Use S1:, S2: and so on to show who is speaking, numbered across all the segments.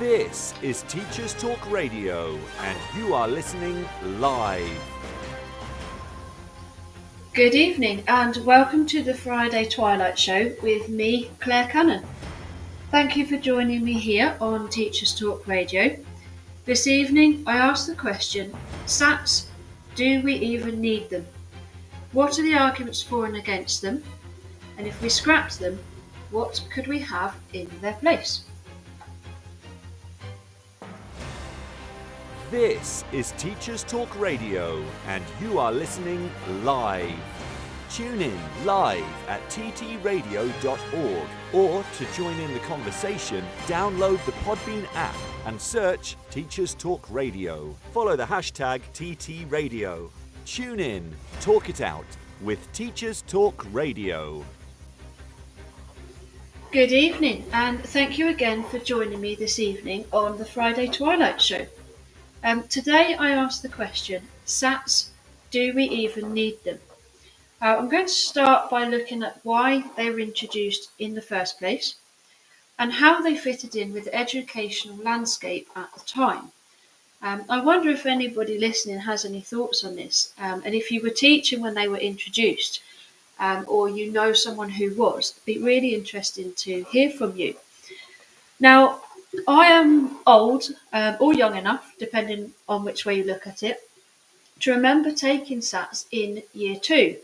S1: This is Teachers Talk Radio, and you are listening live.
S2: Good evening, and welcome to the Friday Twilight Show with me, Claire Cannon. Thank you for joining me here on Teachers Talk Radio. This evening, I asked the question SATs, do we even need them? What are the arguments for and against them? And if we scrapped them, what could we have in their place?
S1: This is Teachers Talk Radio, and you are listening live. Tune in live at ttradio.org or to join in the conversation, download the Podbean app and search Teachers Talk Radio. Follow the hashtag TTRadio. Tune in, talk it out with Teachers Talk Radio.
S2: Good evening, and thank you again for joining me this evening on the Friday Twilight Show. Um, today I asked the question SATs, do we even need them? Uh, I'm going to start by looking at why they were introduced in the first place and how they fitted in with the educational landscape at the time. Um, I wonder if anybody listening has any thoughts on this, um, and if you were teaching when they were introduced, um, or you know someone who was, it'd be really interesting to hear from you. Now, I am old um, or young enough, depending on which way you look at it, to remember taking SATs in year two.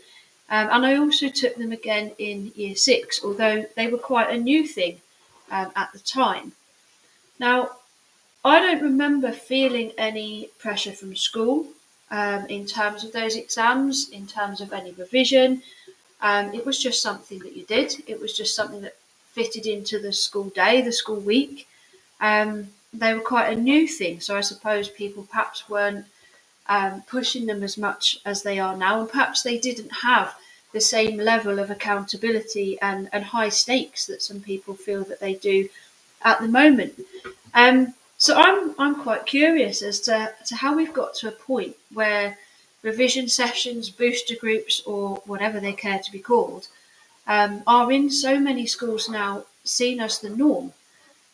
S2: Um, and I also took them again in year six, although they were quite a new thing um, at the time. Now, I don't remember feeling any pressure from school um, in terms of those exams, in terms of any revision. Um, it was just something that you did, it was just something that fitted into the school day, the school week. Um, they were quite a new thing, so I suppose people perhaps weren't um, pushing them as much as they are now, and perhaps they didn't have the same level of accountability and, and high stakes that some people feel that they do at the moment. Um, so I'm I'm quite curious as to, to how we've got to a point where revision sessions, booster groups, or whatever they care to be called, um, are in so many schools now seen as the norm.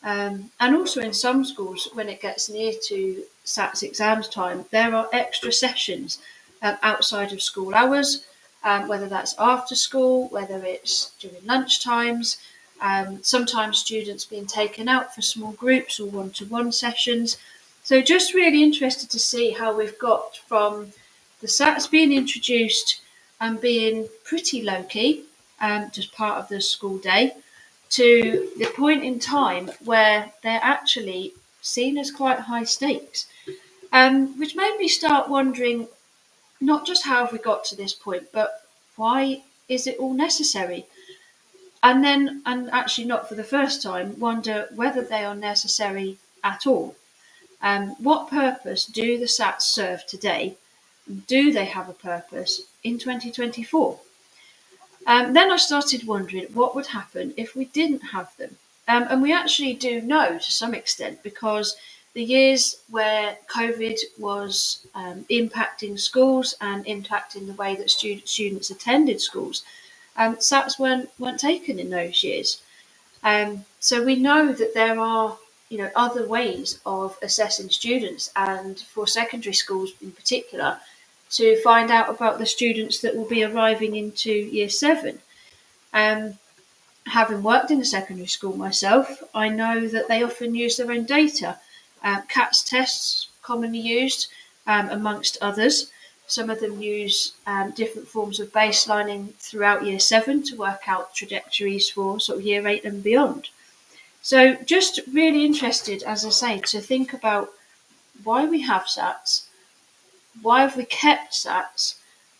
S2: Um, and also in some schools, when it gets near to SATs exams time, there are extra sessions um, outside of school hours, um, whether that's after school, whether it's during lunch times, um, sometimes students being taken out for small groups or one to one sessions. So, just really interested to see how we've got from the SATs being introduced and being pretty low key, um, just part of the school day, to the point in time where they're actually seen as quite high stakes, um, which made me start wondering not just how have we got to this point, but why is it all necessary? And then, and actually not for the first time, wonder whether they are necessary at all. Um, what purpose do the SATs serve today? Do they have a purpose in 2024? Um, then I started wondering what would happen if we didn't have them. Um, and we actually do know to some extent because the years where COVID was um, impacting schools and impacting the way that student, students attended schools, um, SATs weren't, weren't taken in those years. Um, so we know that there are you know other ways of assessing students and for secondary schools in particular to find out about the students that will be arriving into year seven. Um, having worked in a secondary school myself, I know that they often use their own data. Uh, CATS tests commonly used, um, amongst others. Some of them use um, different forms of baselining throughout year seven to work out trajectories for sort of year eight and beyond. So, just really interested, as I say, to think about why we have SATs, why have we kept SATs,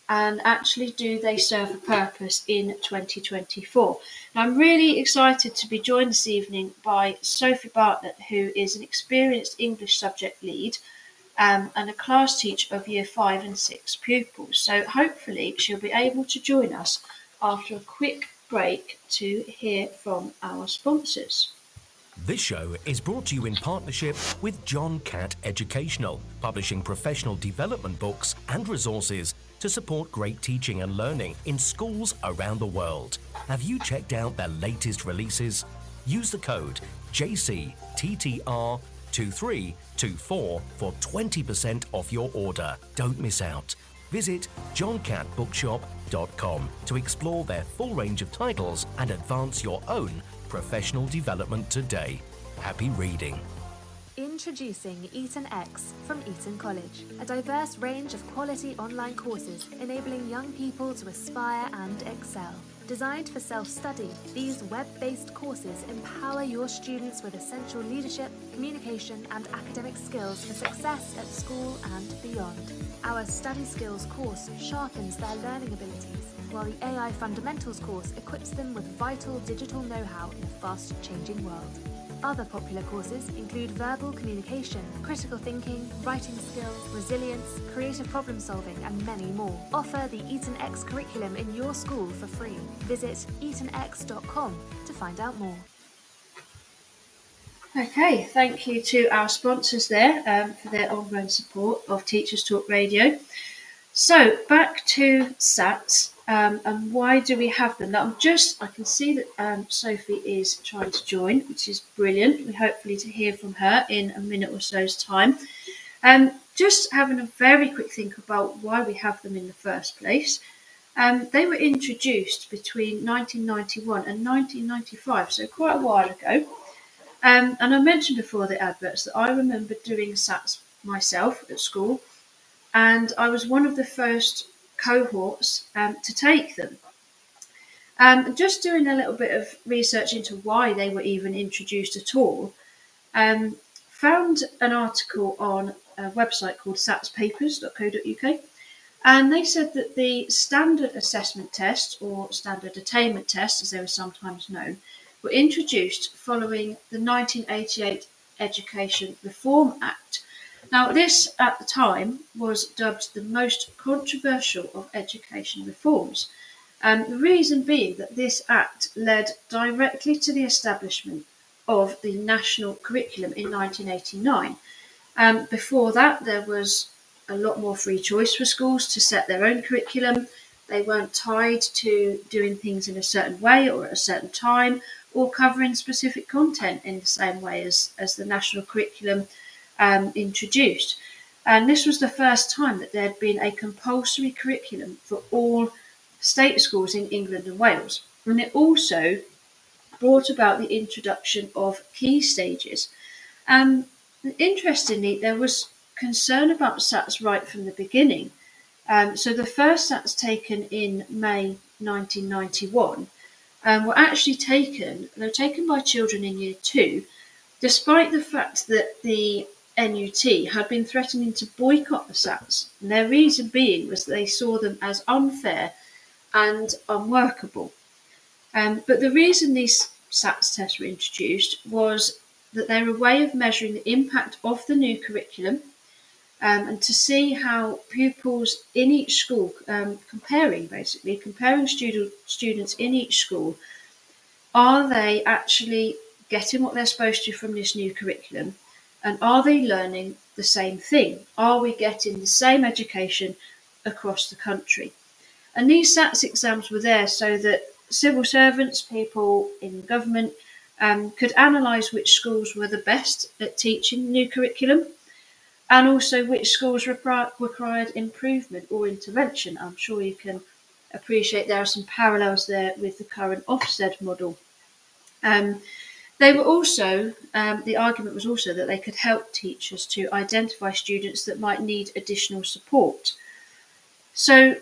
S2: and actually do they serve a purpose in 2024? Now, I'm really excited to be joined this evening by Sophie Bartlett, who is an experienced English subject lead um, and a class teacher of year five and six pupils. So, hopefully, she'll be able to join us after a quick break to hear from our sponsors.
S3: This show is brought to you in partnership with John Catt Educational, publishing professional development books and resources to support great teaching and learning in schools around the world. Have you checked out their latest releases? Use the code JCTTR2324 for 20% off your order. Don't miss out. Visit johncattbookshop.com to explore their full range of titles and advance your own professional development today. Happy reading.
S4: Introducing Eton X from Eton College, a diverse range of quality online courses enabling young people to aspire and excel. Designed for self study, these web based courses empower your students with essential leadership, communication, and academic skills for success at school and beyond. Our Study Skills course sharpens their learning abilities, while the AI Fundamentals course equips them with vital digital know how in a fast changing world. Other popular courses include verbal communication, critical thinking, writing skills, resilience, creative problem solving, and many more. Offer the Eton X curriculum in your school for free. Visit etonx.com to find out more.
S2: Okay, thank you to our sponsors there um, for their ongoing support of Teachers Talk Radio. So, back to SATs. Um, and why do we have them? Now, I'm just, I can see that um, Sophie is trying to join, which is brilliant. We hopefully to hear from her in a minute or so's time. Um, just having a very quick think about why we have them in the first place. Um, they were introduced between 1991 and 1995, so quite a while ago. Um, and I mentioned before the adverts that I remember doing SATs myself at school, and I was one of the first cohorts um, to take them. Um, just doing a little bit of research into why they were even introduced at all, um, found an article on a website called satspapers.co.uk, and they said that the standard assessment test, or standard attainment test as they were sometimes known, were introduced following the 1988 Education Reform Act, now, this at the time was dubbed the most controversial of education reforms. And the reason being that this act led directly to the establishment of the national curriculum in 1989. Um, before that, there was a lot more free choice for schools to set their own curriculum. They weren't tied to doing things in a certain way or at a certain time or covering specific content in the same way as, as the national curriculum um, introduced. And this was the first time that there had been a compulsory curriculum for all state schools in England and Wales. And it also brought about the introduction of key stages. Um, interestingly, there was concern about SATs right from the beginning. Um, so the first SATs taken in May 1991 um, were actually taken, they were taken by children in year two, despite the fact that the NUT had been threatening to boycott the SATs, and their reason being was that they saw them as unfair and unworkable. Um, but the reason these SATs tests were introduced was that they're a way of measuring the impact of the new curriculum um, and to see how pupils in each school, um, comparing basically, comparing student, students in each school, are they actually getting what they're supposed to from this new curriculum? And are they learning the same thing? Are we getting the same education across the country? And these SATS exams were there so that civil servants, people in government, um, could analyse which schools were the best at teaching new curriculum and also which schools required improvement or intervention. I'm sure you can appreciate there are some parallels there with the current Ofsted model. Um, they were also, um, the argument was also that they could help teachers to identify students that might need additional support. So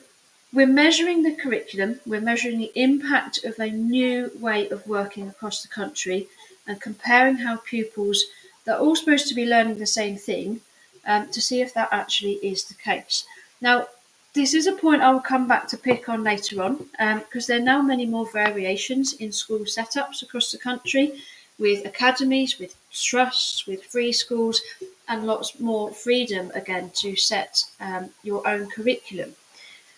S2: we're measuring the curriculum, we're measuring the impact of a new way of working across the country and comparing how pupils that are all supposed to be learning the same thing um, to see if that actually is the case. Now, this is a point I will come back to pick on later on because um, there are now many more variations in school setups across the country with academies, with trusts, with free schools, and lots more freedom again to set um, your own curriculum.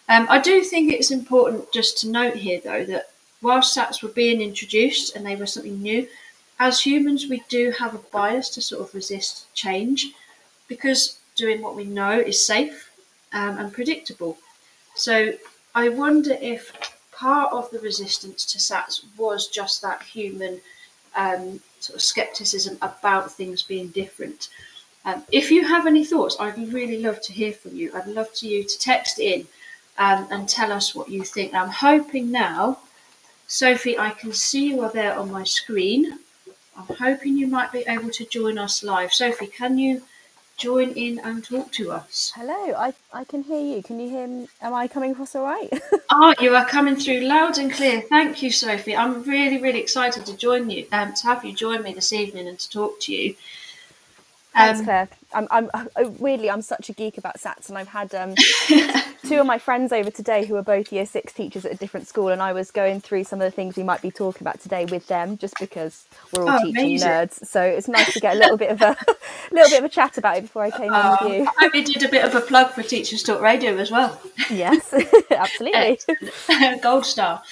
S2: Um, I do think it's important just to note here, though, that while SATs were being introduced and they were something new, as humans, we do have a bias to sort of resist change because doing what we know is safe um, and predictable. So I wonder if part of the resistance to SATs was just that human um, sort of skepticism about things being different. Um, if you have any thoughts, I'd really love to hear from you. I'd love to you to text in um, and tell us what you think. I'm hoping now, Sophie, I can see you are there on my screen. I'm hoping you might be able to join us live. Sophie, can you join in and talk to us?
S5: Hello, I, I can hear you. Can you hear me? Am I coming across all right?
S2: oh, you are coming through loud and clear. Thank you, Sophie. I'm really, really excited to join you, um, to have you join me this evening and to talk to you.
S5: Thanks, um, Claire. I'm, I'm uh, weirdly, I'm such a geek about SATs, and I've had um, two of my friends over today who are both year six teachers at a different school, and I was going through some of the things we might be talking about today with them, just because we're all oh, teaching amazing. nerds. So it's nice to get a little bit of a little bit of a chat about it before I came on with oh, you.
S2: I we did a bit of a plug for Teachers Talk Radio as well.
S5: Yes, absolutely.
S2: Gold star.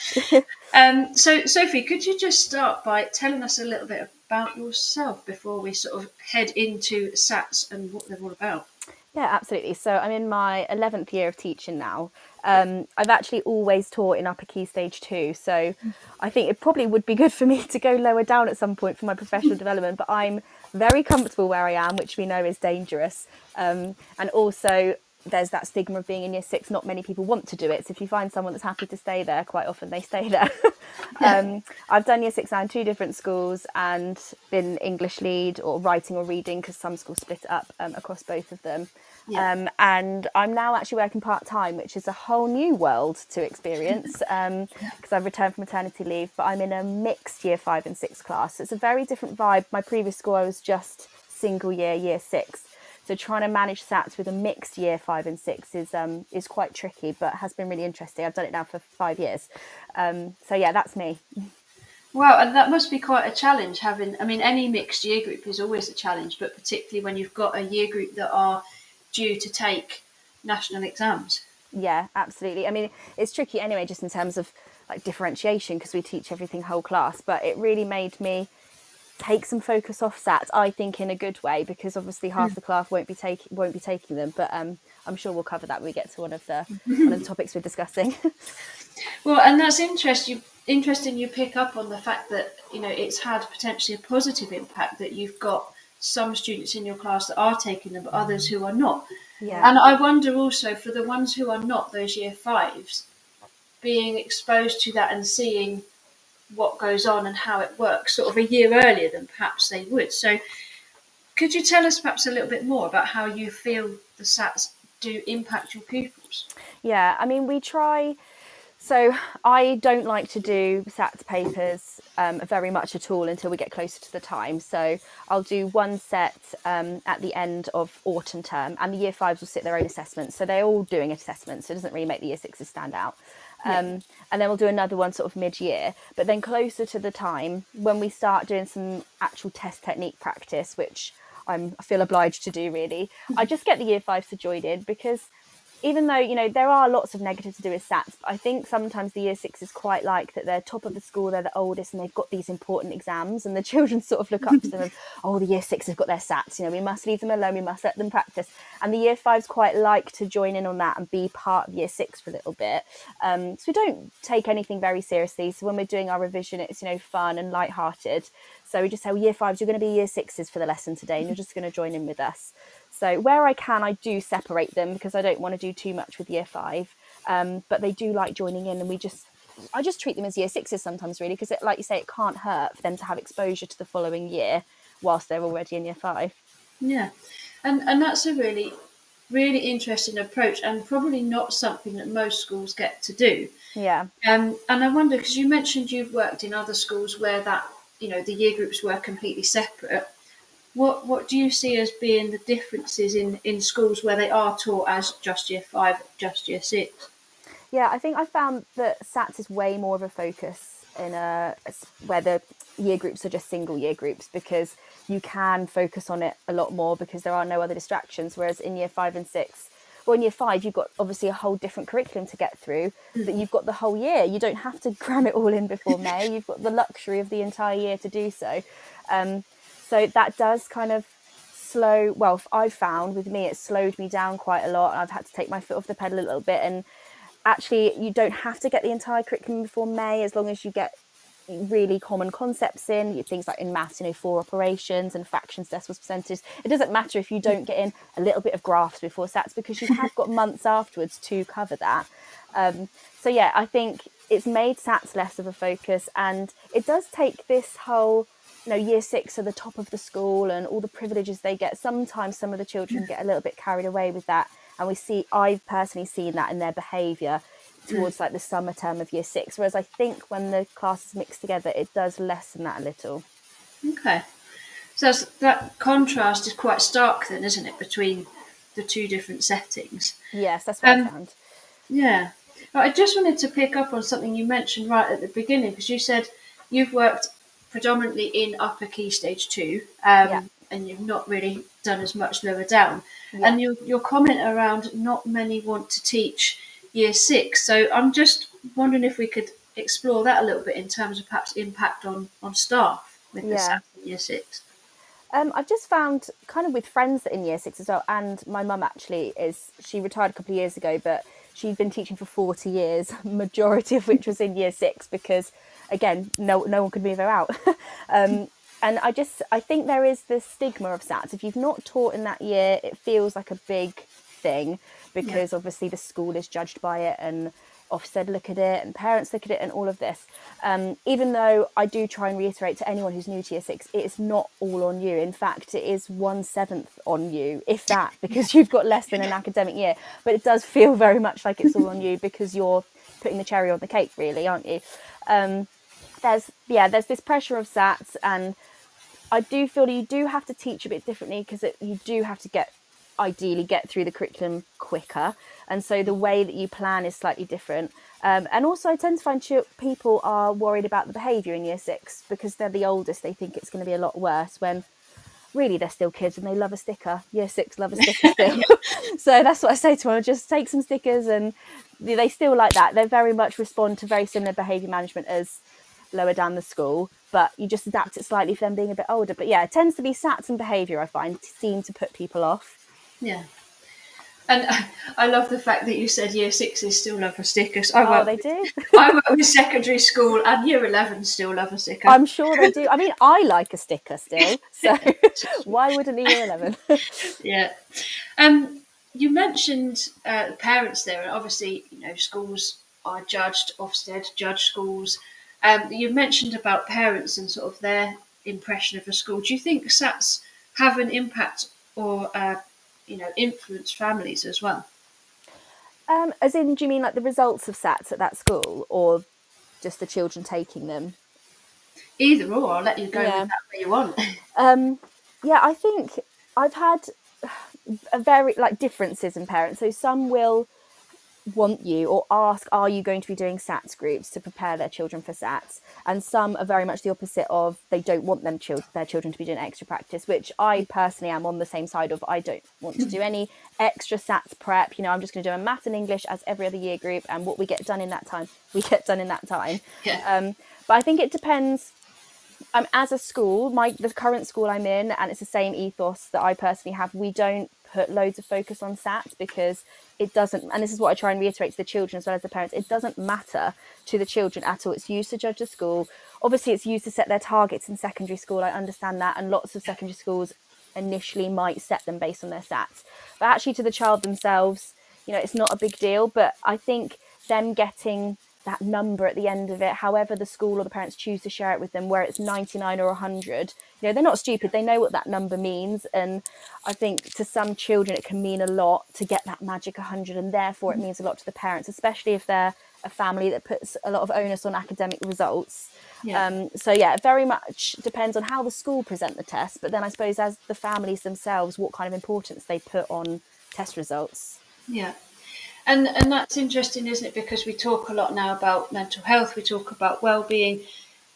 S2: Um, so, Sophie, could you just start by telling us a little bit about yourself before we sort of head into SATs and what they're all about?
S5: Yeah, absolutely. So I'm in my 11th year of teaching now. Um, I've actually always taught in upper key stage two. So I think it probably would be good for me to go lower down at some point for my professional development, but I'm very comfortable where I am, which we know is dangerous. Um, and also, there's that stigma of being in year six. Not many people want to do it. So if you find someone that's happy to stay there, quite often they stay there. um, I've done year six now in two different schools and been English lead or writing or reading because some schools split up um, across both of them. Yeah. Um, and I'm now actually working part time, which is a whole new world to experience because um, I've returned from maternity leave. But I'm in a mixed year five and six class. so it's a very different vibe. My previous school, I was just single year, year six. So trying to manage SATs with a mixed year five and six is um, is quite tricky, but has been really interesting. I've done it now for five years. Um, so yeah, that's me.
S2: Wow, and that must be quite a challenge having. I mean, any mixed year group is always a challenge, but particularly when you've got a year group that are due to take national exams.
S5: Yeah, absolutely. I mean, it's tricky anyway, just in terms of like differentiation because we teach everything whole class, but it really made me take some focus off SATs, I think, in a good way, because obviously half mm. the class won't be taking won't be taking them. But um, I'm sure we'll cover that when we get to one of the one of the topics we're discussing.
S2: well, and that's interesting. Interesting, you pick up on the fact that you know it's had potentially a positive impact that you've got some students in your class that are taking them, but others who are not. Yeah. And I wonder also for the ones who are not those year fives, being exposed to that and seeing what goes on and how it works sort of a year earlier than perhaps they would. So, could you tell us perhaps a little bit more about how you feel the SATs do impact your pupils?
S5: Yeah, I mean, we try. So, I don't like to do SATs papers um, very much at all until we get closer to the time. So, I'll do one set um, at the end of autumn term, and the year fives will sit their own assessments. So, they're all doing assessments, so it doesn't really make the year sixes stand out. Um, yeah. And then we'll do another one sort of mid year. But then closer to the time when we start doing some actual test technique practice, which I'm, I feel obliged to do really, I just get the year five to join in because even though you know there are lots of negatives to do with SATs, but I think sometimes the year six is quite like that they're top of the school, they're the oldest, and they've got these important exams, and the children sort of look up to them and oh, the year six have got their SATs. You know, we must leave them alone, we must let them practice. And the year fives quite like to join in on that and be part of year six for a little bit. Um, so we don't take anything very seriously. So when we're doing our revision, it's you know fun and light-hearted. So we just say, well, year fives, you're going to be year sixes for the lesson today, and you're just going to join in with us. So where I can, I do separate them because I don't want to do too much with year five. Um, but they do like joining in, and we just I just treat them as year sixes sometimes, really, because like you say, it can't hurt for them to have exposure to the following year whilst they're already in year five.
S2: Yeah, and and that's a really really interesting approach, and probably not something that most schools get to do.
S5: Yeah.
S2: Um, and I wonder because you mentioned you've worked in other schools where that you know the year groups were completely separate. What what do you see as being the differences in, in schools where they are taught as just year five, just year six?
S5: Yeah, I think I found that SATs is way more of a focus in a where the year groups are just single year groups because you can focus on it a lot more because there are no other distractions. Whereas in year five and six, well, in year five, you've got obviously a whole different curriculum to get through, mm. but you've got the whole year. You don't have to cram it all in before May. You've got the luxury of the entire year to do so. Um, so that does kind of slow. Well, I've found with me, it slowed me down quite a lot. I've had to take my foot off the pedal a little bit. And actually, you don't have to get the entire curriculum before May as long as you get really common concepts in things like in maths you know four operations and fractions decimals percentages it doesn't matter if you don't get in a little bit of graphs before sats because you have got months afterwards to cover that um, so yeah i think it's made sats less of a focus and it does take this whole you know year six are the top of the school and all the privileges they get. Sometimes some of the children get a little bit carried away with that. And we see i've personally seen that in their behavior towards like the summer term of year six. Whereas i think when the classes mix together it does lessen that a little.
S2: Okay. So that contrast is quite stark then, isn't it, between the two different settings?
S5: yes that's what
S2: Um,
S5: i found.
S2: Yeah. I just wanted to pick up on something you mentioned right at the beginning because you said you've worked predominantly in upper key stage two um,
S5: Yeah.
S2: and you've not really done as much lower down.
S5: Yeah.
S2: And your, your comment around not many want to teach year six. So I'm just wondering if we could explore that a little bit in terms of perhaps impact on, on staff with
S5: Yeah.
S2: in year six.
S5: Um, I've just found kind of with friends that in year six as well, and my mum actually is she retired a couple of years ago, but she'd been teaching for forty years, majority of which was in year six because again, no no one could move her out. um, and I just I think there is the stigma of SATs. If you've not taught in that year, it feels like a big thing because obviously the school is judged by it and Ofsted look at it and parents look at it and all of this. Um, even though I do try and reiterate to anyone who's new to year six, it is not all on you. In fact, it is one seventh on you, if that, because you've got less than an academic year. But it does feel very much like it's all on you because you're putting the cherry on the cake, really, aren't you? Um, there's yeah, there's this pressure of SATs, and I do feel you do have to teach a bit differently because you do have to get ideally get through the curriculum quicker. And so the way that you plan is slightly different. Um, and also i tend to find people are worried about the behaviour in year six because they're the oldest. They think it's going to be a lot worse when really they're still kids and they love a sticker. Year six love a sticker still. So that's what i say to them just take some stickers and they still like that. They very much respond to very similar behaviour management as lower down the school but you just adapt it slightly for them being a bit older but yeah it tends to be sats and behaviour i find seem to put people off
S2: Yeah. And I love the fact that you said year sixes still love a sticker. I
S5: oh
S2: work
S5: they do
S2: I work with secondary school and year 11 still love a sticker.
S5: i'm sure they do i mean i like a sticker still so why wouldn't a year 11
S2: yeah. Um, you mentioned uh, parents there, and obviously, you know, schools are judged, Ofsted judge schools. Um, you mentioned about parents and sort of their impression of a school. Do you think SATs have an impact or, uh, you know, influence families as well?
S5: um, as in do you mean like the results of sats at that school or just the children taking them
S2: Either or, I'll let you go
S5: Yeah.
S2: with that way you want.
S5: Um, yeah, I think I've had a very like differences in parents. So some will want you or ask, "Are you going to be doing SATs groups to prepare their children for SATs?" And some are very much the opposite of they don't want them chil- their children to be doing extra practice. Which I personally am on the same side of. I don't want to do any extra SATs prep. You know, I'm just going to do a math and English as every other year group, and what we get done in that time, we get done in that time.
S2: Yeah.
S5: Um, but I think it depends um, as a school, my the current school I'm in, and it's the same ethos that I personally have. We don't put loads of focus on SATs because it doesn't. And this is what I try and reiterate to the children as well as the parents. It doesn't matter to the children at all. It's used to judge the school. Obviously, it's used to set their targets in secondary school. I understand that, and lots of secondary schools initially might set them based on their SATs. But actually, to the child themselves, you know, it's not a big deal. But I think them getting that number at the end of it, however the school or the parents choose to share it with them, where it's 99 or 100, you know, they're not stupid. They know what that number means. And I think to some children, it can mean a lot to get that magic 100. And therefore, it means a lot to the parents, especially if they're a family that puts a lot of onus on academic results.
S2: Yeah.
S5: Um, so, yeah, it very much depends on how the school present the test. But then I suppose as the families themselves, what kind of importance they put on test results.
S2: Yeah. And and that's interesting, isn't it? Because we talk a lot now about mental health, we talk about well-being,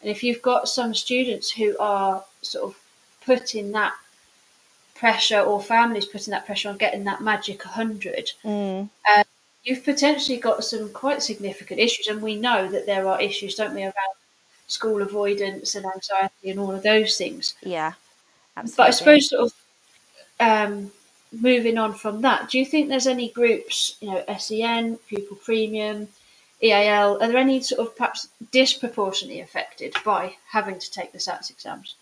S2: and if you've got some students who are sort of putting that pressure, or families putting that pressure on getting that magic 100,
S5: Mm.
S2: uh, you've potentially got some quite significant issues, and we know that there are issues, don't we, around school avoidance and anxiety and all of those things.
S5: Yeah, absolutely.
S2: But I suppose sort of um, moving on from that, do you think there's any groups, you know, SEN, pupil premium, EAL, are there any sort of perhaps disproportionately affected by having to take the SATs exams?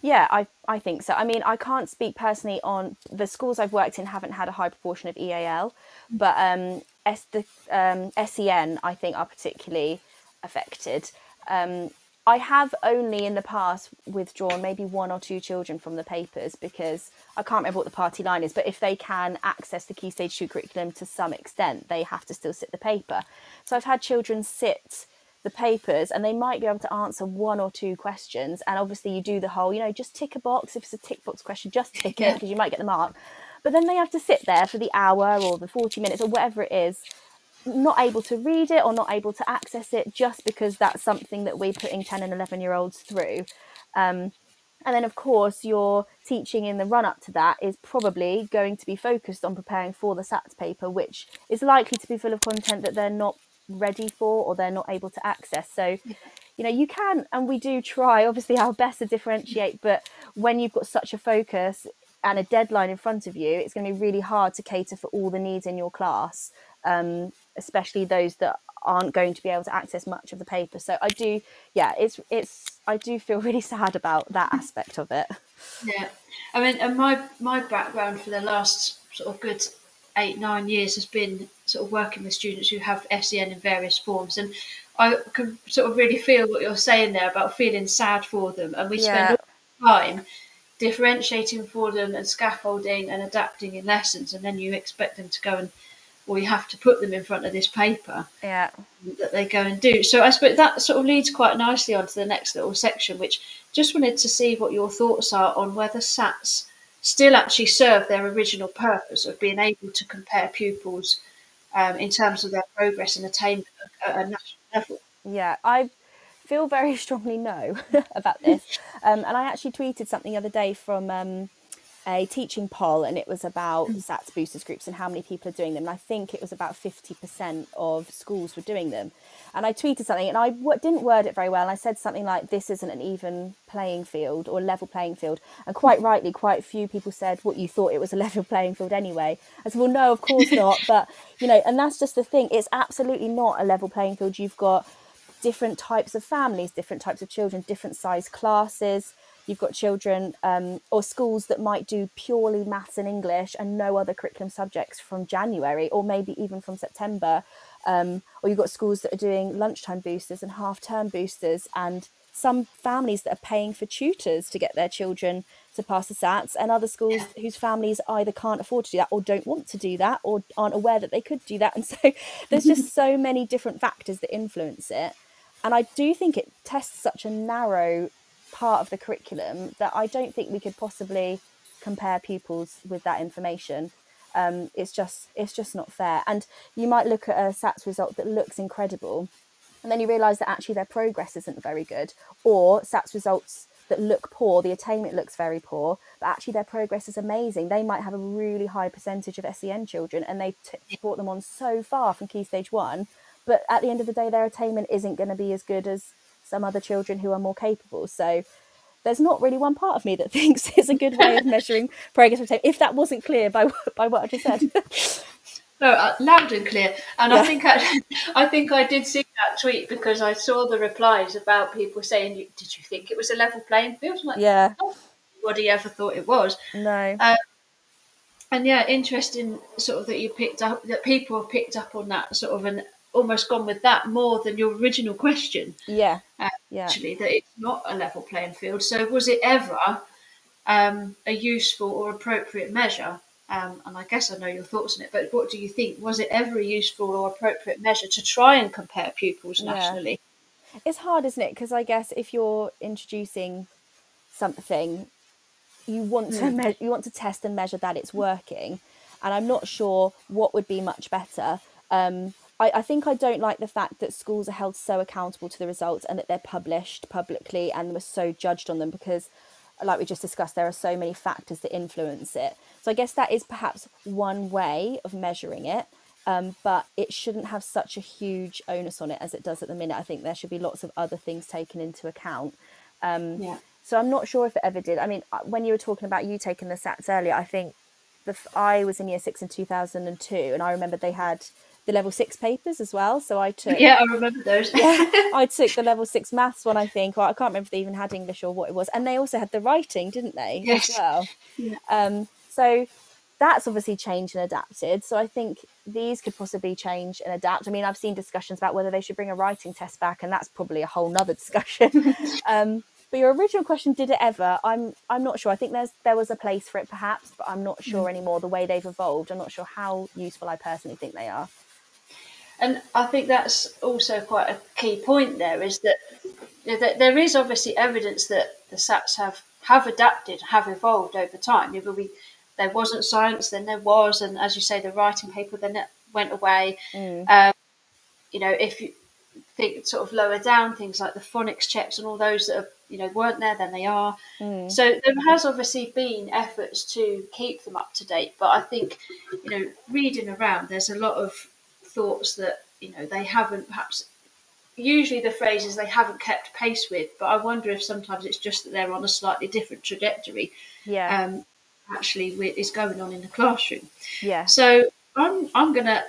S5: Yeah, I, I think so. I mean, I can't speak personally on the schools I've worked in haven't had a high proportion of EAL, but um, S, the um, SEN I think are particularly affected. Um, I have only in the past withdrawn maybe one or two children from the papers because I can't remember what the party line is, but if they can access the Key Stage 2 curriculum to some extent, they have to still sit the paper. So I've had children sit the papers and they might be able to answer one or two questions. And obviously, you do the whole, you know, just tick a box. If it's a tick box question, just tick it because you might get the mark. But then they have to sit there for the hour or the 40 minutes or whatever it is not able to read it or not able to access it just because that's something that we're putting 10 and 11 year olds through. Um, and then, of course, your teaching in the run up to that is probably going to be focused on preparing for the SATs paper, which is likely to be full of content that they're not ready for or they're not able to access. So, you know, you can and we do try, obviously, our best to differentiate, but when you've got such a focus and a deadline in front of you, it's going to be really hard to cater for all the needs in your class um, especially those that aren't going to be able to access much of the paper. So I do, yeah, it's it's I do feel really sad about that aspect of it.
S2: Yeah, I mean, and my my background for the last sort of good eight nine years has been sort of working with students who have SEN in various forms, and I can sort of really feel what you're saying there about feeling sad for them, and we yeah. spend time differentiating for them and scaffolding and adapting in lessons, and then you expect them to go and or you have to put them in front of this paper
S5: yeah.
S2: that they go and do. So I suppose that sort of leads quite nicely onto the next little section, which just wanted to see what your thoughts are on whether SATs still actually serve their original purpose of being able to compare pupils um, in terms of their progress and attainment at a national level.
S5: Yeah, I feel very strongly no about this. Um, and I actually tweeted something the other day from um, a teaching poll and it was about mm. SATs boosters groups and how many people are doing them. And I think it was about 50% of schools were doing them. And I tweeted something and I w- didn't word it very well. I said something like, this isn't an even playing field or level playing field. And quite rightly, quite a few people said, what you thought it was a level playing field anyway. I said, well, no, of course not. But, you know, and that's just the thing. It's absolutely not a level playing field. You've got different types of families, different types of children, different size classes you've got children um, or schools that might do purely maths and English and no other curriculum subjects from January or maybe even from September. Um, or you've got schools that are doing lunchtime boosters and half term boosters, and some families that are paying for tutors to get their children to pass the SATs, and other schools whose families either can't afford to do that or don't want to do that or aren't aware that they could do that. And so there's just so many different factors that influence it. And I do think it tests such a narrow part of the curriculum that I don't think we could possibly compare pupils with that information. Um, it's just it's just not fair. And you might look at a SATs result that looks incredible, and then you realise that actually their progress isn't very good, or SATs results that look poor, the attainment looks very poor, but actually their progress is amazing. They might have a really high percentage of SEN children, and they t- brought them on so far from Key Stage One, but at the end of the day, their attainment isn't going to be as good as some other children who are more capable. So there's not really one part of me that thinks it's a good way of measuring progress If that wasn't clear by by what I just said.
S2: no, uh, loud and clear. And yeah. I think I, I think I did see that tweet because I saw the replies about people saying, "Did you think it was a level playing field?" I'm like,
S5: yeah.
S2: Nobody ever thought it was.
S5: No. Um,
S2: and yeah, interesting sort of that you picked up that people have picked up on that sort of an almost gone with that more than your original question.
S5: Yeah. Uh, yeah.
S2: Actually, that it's not a level playing field. So, was it ever um, a useful or appropriate measure? Um, and I guess I know your thoughts on it, but what do you think? Was it ever a useful or appropriate measure to try and compare pupils nationally?
S5: Yeah. It's hard, isn't it? Because I guess if you're introducing something, you want mm. to hmm. me- you want to test and measure that it's working, and I'm not sure what would be much better. Um, I, I think I don't like the fact that schools are held so accountable to the results and that they're published publicly and we're so judged on them because like we just discussed, there are so many factors that influence it. So I guess that is perhaps one way of measuring it, um, but it shouldn't have such a huge onus on it as it does at the minute. I think there should be lots of other things taken into account. Um,
S2: yeah.
S5: So I'm not sure if it ever did. I mean, uh, when you were talking about you taking the SATs earlier, I think the I was in year six in 2002, and I remember they had the level six papers as well. So I took
S2: Yeah, I remember those.
S5: yeah, I took the level six maths one, I think. Well, I can't remember if they even had English or what it was. And they also had the writing, didn't they?
S2: Yes.
S5: As well.
S2: Yeah.
S5: Um, so that's obviously changed and adapted. So I think these could possibly change and adapt. I mean, I've seen discussions about whether they should bring a writing test back, and that's probably a whole nother discussion. um, but your original question, did it ever? I'm I'm not sure. I think there's there was a place for it perhaps, but I'm not sure anymore. The way they've evolved, I'm not sure how useful I personally think they are.
S2: And I think that's also quite a key point there is that, you know, that there is obviously evidence that the SATs have, have adapted, have evolved over time. You know, we, there wasn't science, then there was, and as you say, the writing paper then it went away. Um, you know, if you think sort of lower down things like the phonics checks and all those that are, you know weren't there, then they are. So there has obviously been efforts to keep them up to date, but I think you know reading around, there's a lot of thoughts that you know they haven't perhaps. Usually the phrases they haven't kept pace with, but I wonder if sometimes it's just that they're on a slightly different trajectory.
S5: Yeah,
S2: Um, actually, is going on in the classroom.
S5: yeah,
S2: So I'm I'm gonna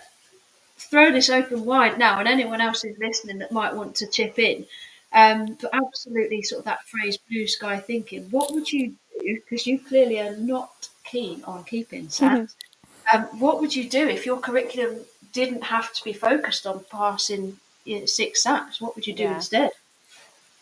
S2: throw this open wide now, and anyone else who's listening that might want to chip in. Um, but absolutely, sort of that phrase "blue sky thinking." What would you do? Because you clearly are not keen on keeping SAT. um, what would you do if your curriculum didn't have to be focused on passing six SATs? What would you do
S5: Yeah.
S2: instead?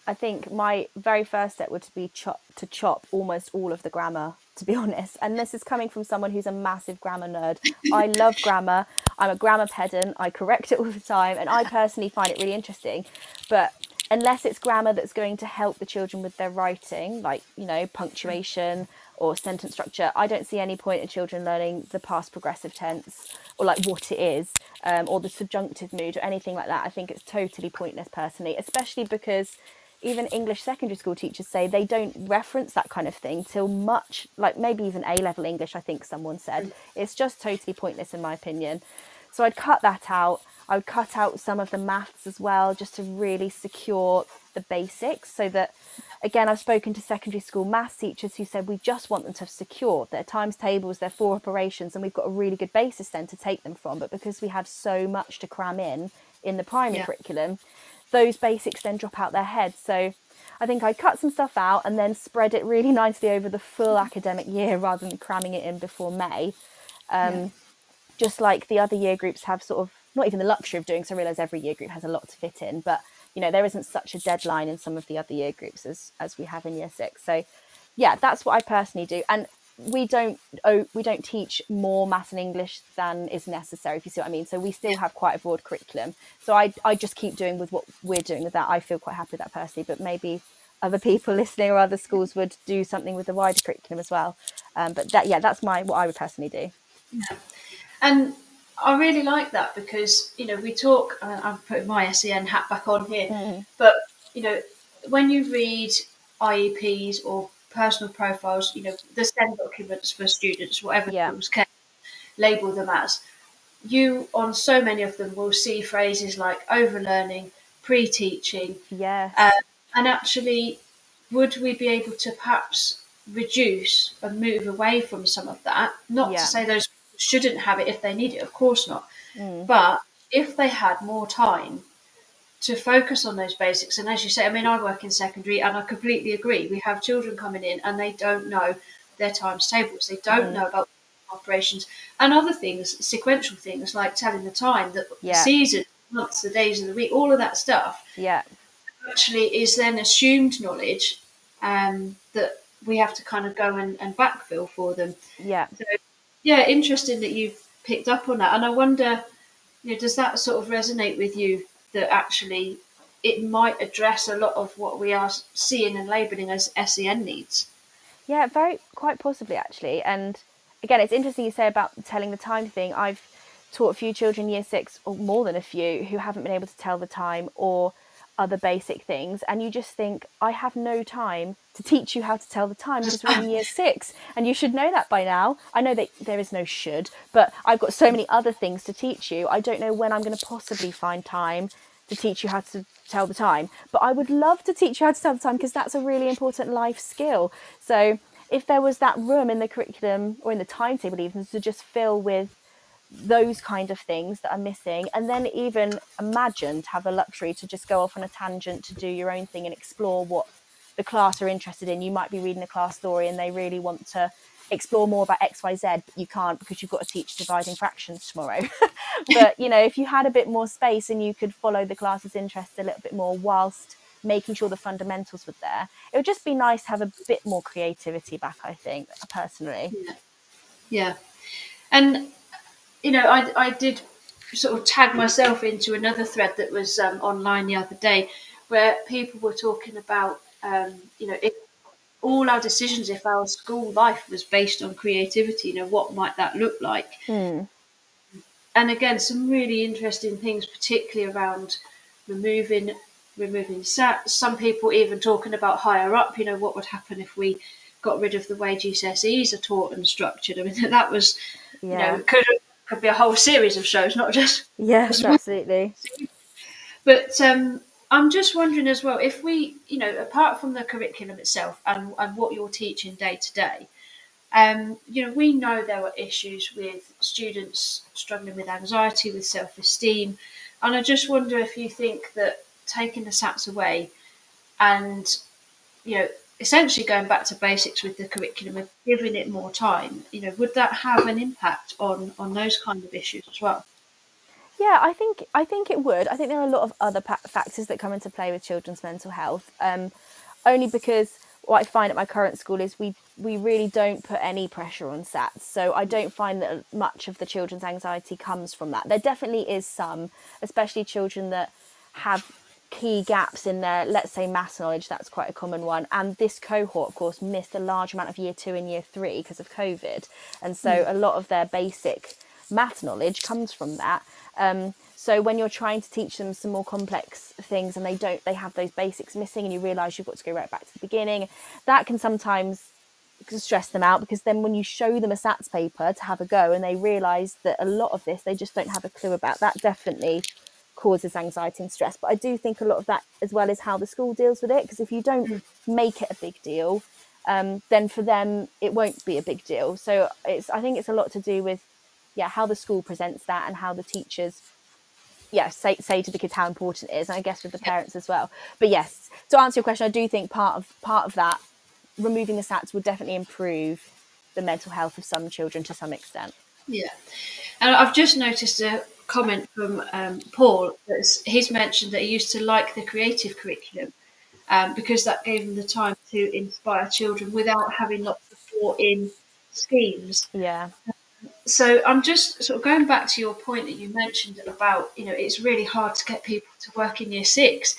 S5: I think my very first step would be chop to chop almost all of the grammar, to be honest. And this is coming from someone who's a massive grammar nerd. I love grammar. I'm a grammar pedant. I correct it all the time, and I personally find it really interesting. But unless it's grammar that's going to help the children with their writing, like you know punctuation or sentence structure, I don't see any point in children learning the past progressive tense or like what it is, um, or the subjunctive mood or anything like that. I think it's totally pointless personally, especially because even English secondary school teachers say they don't reference that kind of thing till much like maybe even A level English, I think someone said. It's just totally pointless in my opinion. So I'd cut that out. I would cut out some of the maths as well, just to really secure the basics so that again I've spoken to secondary school maths teachers who said we just want them to have secured their times tables, their four operations, and we've got a really good basis then to take them from. But because we have so much to cram in in the primary
S2: Yeah.
S5: curriculum, those basics then drop out their heads. So I think I cut some stuff out and then spread it really nicely over the full academic year rather than cramming it in before May. Um, Just like the other year groups have sort of not even the luxury of doing so. I realise every year group has a lot to fit in, but you know there isn't such a deadline in some of the other year groups as as we have in year six. So yeah, that's what I personally do. And we don't oh, we don't teach more maths and English than is necessary. If you see what I mean. So we still have quite a broad curriculum. So I I just keep doing with what we're doing with that. I feel quite happy with that personally. But maybe other people listening or other schools would do something with the wider curriculum as well. Um, but that yeah, that's my what I would personally do. Yeah.
S2: And I really like that because you know we talk. I'm putting my SEN hat back on here, but you know when you read IEPs or personal profiles, you know the SEN documents for students, whatever
S5: Yeah.
S2: schools can label them as. You on so many of them will see phrases like overlearning, pre-teaching,
S5: Yes.
S2: uh, and actually, would we be able to perhaps reduce and move away from some of that? Not
S5: Yeah.
S2: to say those shouldn't have it if they need it, of course not.
S5: Mm.
S2: But if they had more time to focus on those basics, and as you say, I mean, I work in secondary and I completely agree. We have children coming in and they don't know their times tables, they don't
S5: Mm.
S2: know about operations and other things, sequential things like telling the time, the
S5: Yeah.
S2: season, months, the days of the week, all of that stuff
S5: yeah.
S2: actually is then assumed knowledge um, that we have to kind of go and, and backfill for them.
S5: Yeah.
S2: So, yeah, interesting that you've picked up on that. And I wonder, you know, does that sort of resonate with you that actually it might address a lot of what we are seeing and labelling as SEN needs?
S5: Yeah, very quite possibly actually. And again, it's interesting you say about telling the time thing. I've taught a few children year six or more than a few who haven't been able to tell the time or other basic things and you just think I have no time to teach you how to tell the time because we're in year 6 and you should know that by now. I know that there is no should, but I've got so many other things to teach you. I don't know when I'm going to possibly find time to teach you how to tell the time. But I would love to teach you how to tell the time because that's a really important life skill. So if there was that room in the curriculum or in the timetable even to just fill with those kind of things that are missing and then even imagine to have the luxury to just go off on a tangent to do your own thing and explore what the class are interested in. You might be reading a class story and they really want to explore more about xyz but you can't because you've got to teach dividing fractions tomorrow. But you know if you had a bit more space and you could follow the class's interests a little bit more whilst making sure the fundamentals were there it would just be nice to have a bit more creativity back i think personally.
S2: Yeah, yeah. and you know, I, I did sort of tag myself into another thread that was um, online the other day where people were talking about, um, you know, if all our decisions, if our school life was based on creativity, you know, what might that look like?
S5: Hmm.
S2: And again, some really interesting things, particularly around removing removing SAT. Some people even talking about higher up, you know, what would happen if we got rid of the way GCSEs are taught and structured. I mean, that was,
S5: yeah.
S2: you know, could could be a whole series of shows, not just
S5: yes, absolutely.
S2: But um, I'm just wondering as well if we, you know, apart from the curriculum itself and, and what you're teaching day to day, um, you know, we know there are issues with students struggling with anxiety, with self esteem. And I just wonder if you think that taking the SATs away and, you know, essentially going back to basics with the curriculum and giving it more time, you know, would that have an impact on on those kind of issues as well?
S5: Yeah, I think I think it would. I think there are a lot of other factors that come into play with children's mental health. Um, only because what I find at my current school is we we really don't put any pressure on SATs. So I don't find that much of the children's anxiety comes from that. There definitely is some, especially children that have key gaps in their, let's say, maths knowledge. That's quite a common one. And this cohort, of course, missed a large amount of year two and year three because of COVID. And so mm. a lot of their basic math knowledge comes from that. Um, so when you're trying to teach them some more complex things and they don't, they have those basics missing, and you realise you've got to go right back to the beginning, that can sometimes stress them out because then when you show them a SATs paper to have a go and they realise that a lot of this they just don't have a clue about, that definitely causes anxiety and stress. But I do think a lot of that as well is how the school deals with it. Because if you don't mm. make it a big deal, um, then for them it won't be a big deal. So it's I think it's a lot to do with yeah how the school presents that and how the teachers yeah say say to the kids how important it is and I guess with the parents as well. But yes, to answer your question, I do think part of part of that removing the SATs would definitely improve the mental health of some children to some extent.
S2: Yeah, and I've just noticed a comment from um, Paul. He's mentioned that he used to like the creative curriculum um, because that gave him the time to inspire children without having lots of thought in schemes.
S5: Yeah.
S2: So I'm just sort of going back to your point that you mentioned about, you know, it's really hard to get people to work in year six.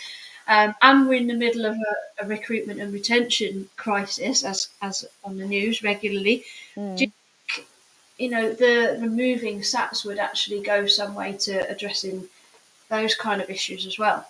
S2: Um, and we're in the middle of a, a, recruitment and retention crisis, as as on the news regularly. Mm. You know, the removing SATs would actually go some way to addressing those kind of issues as well.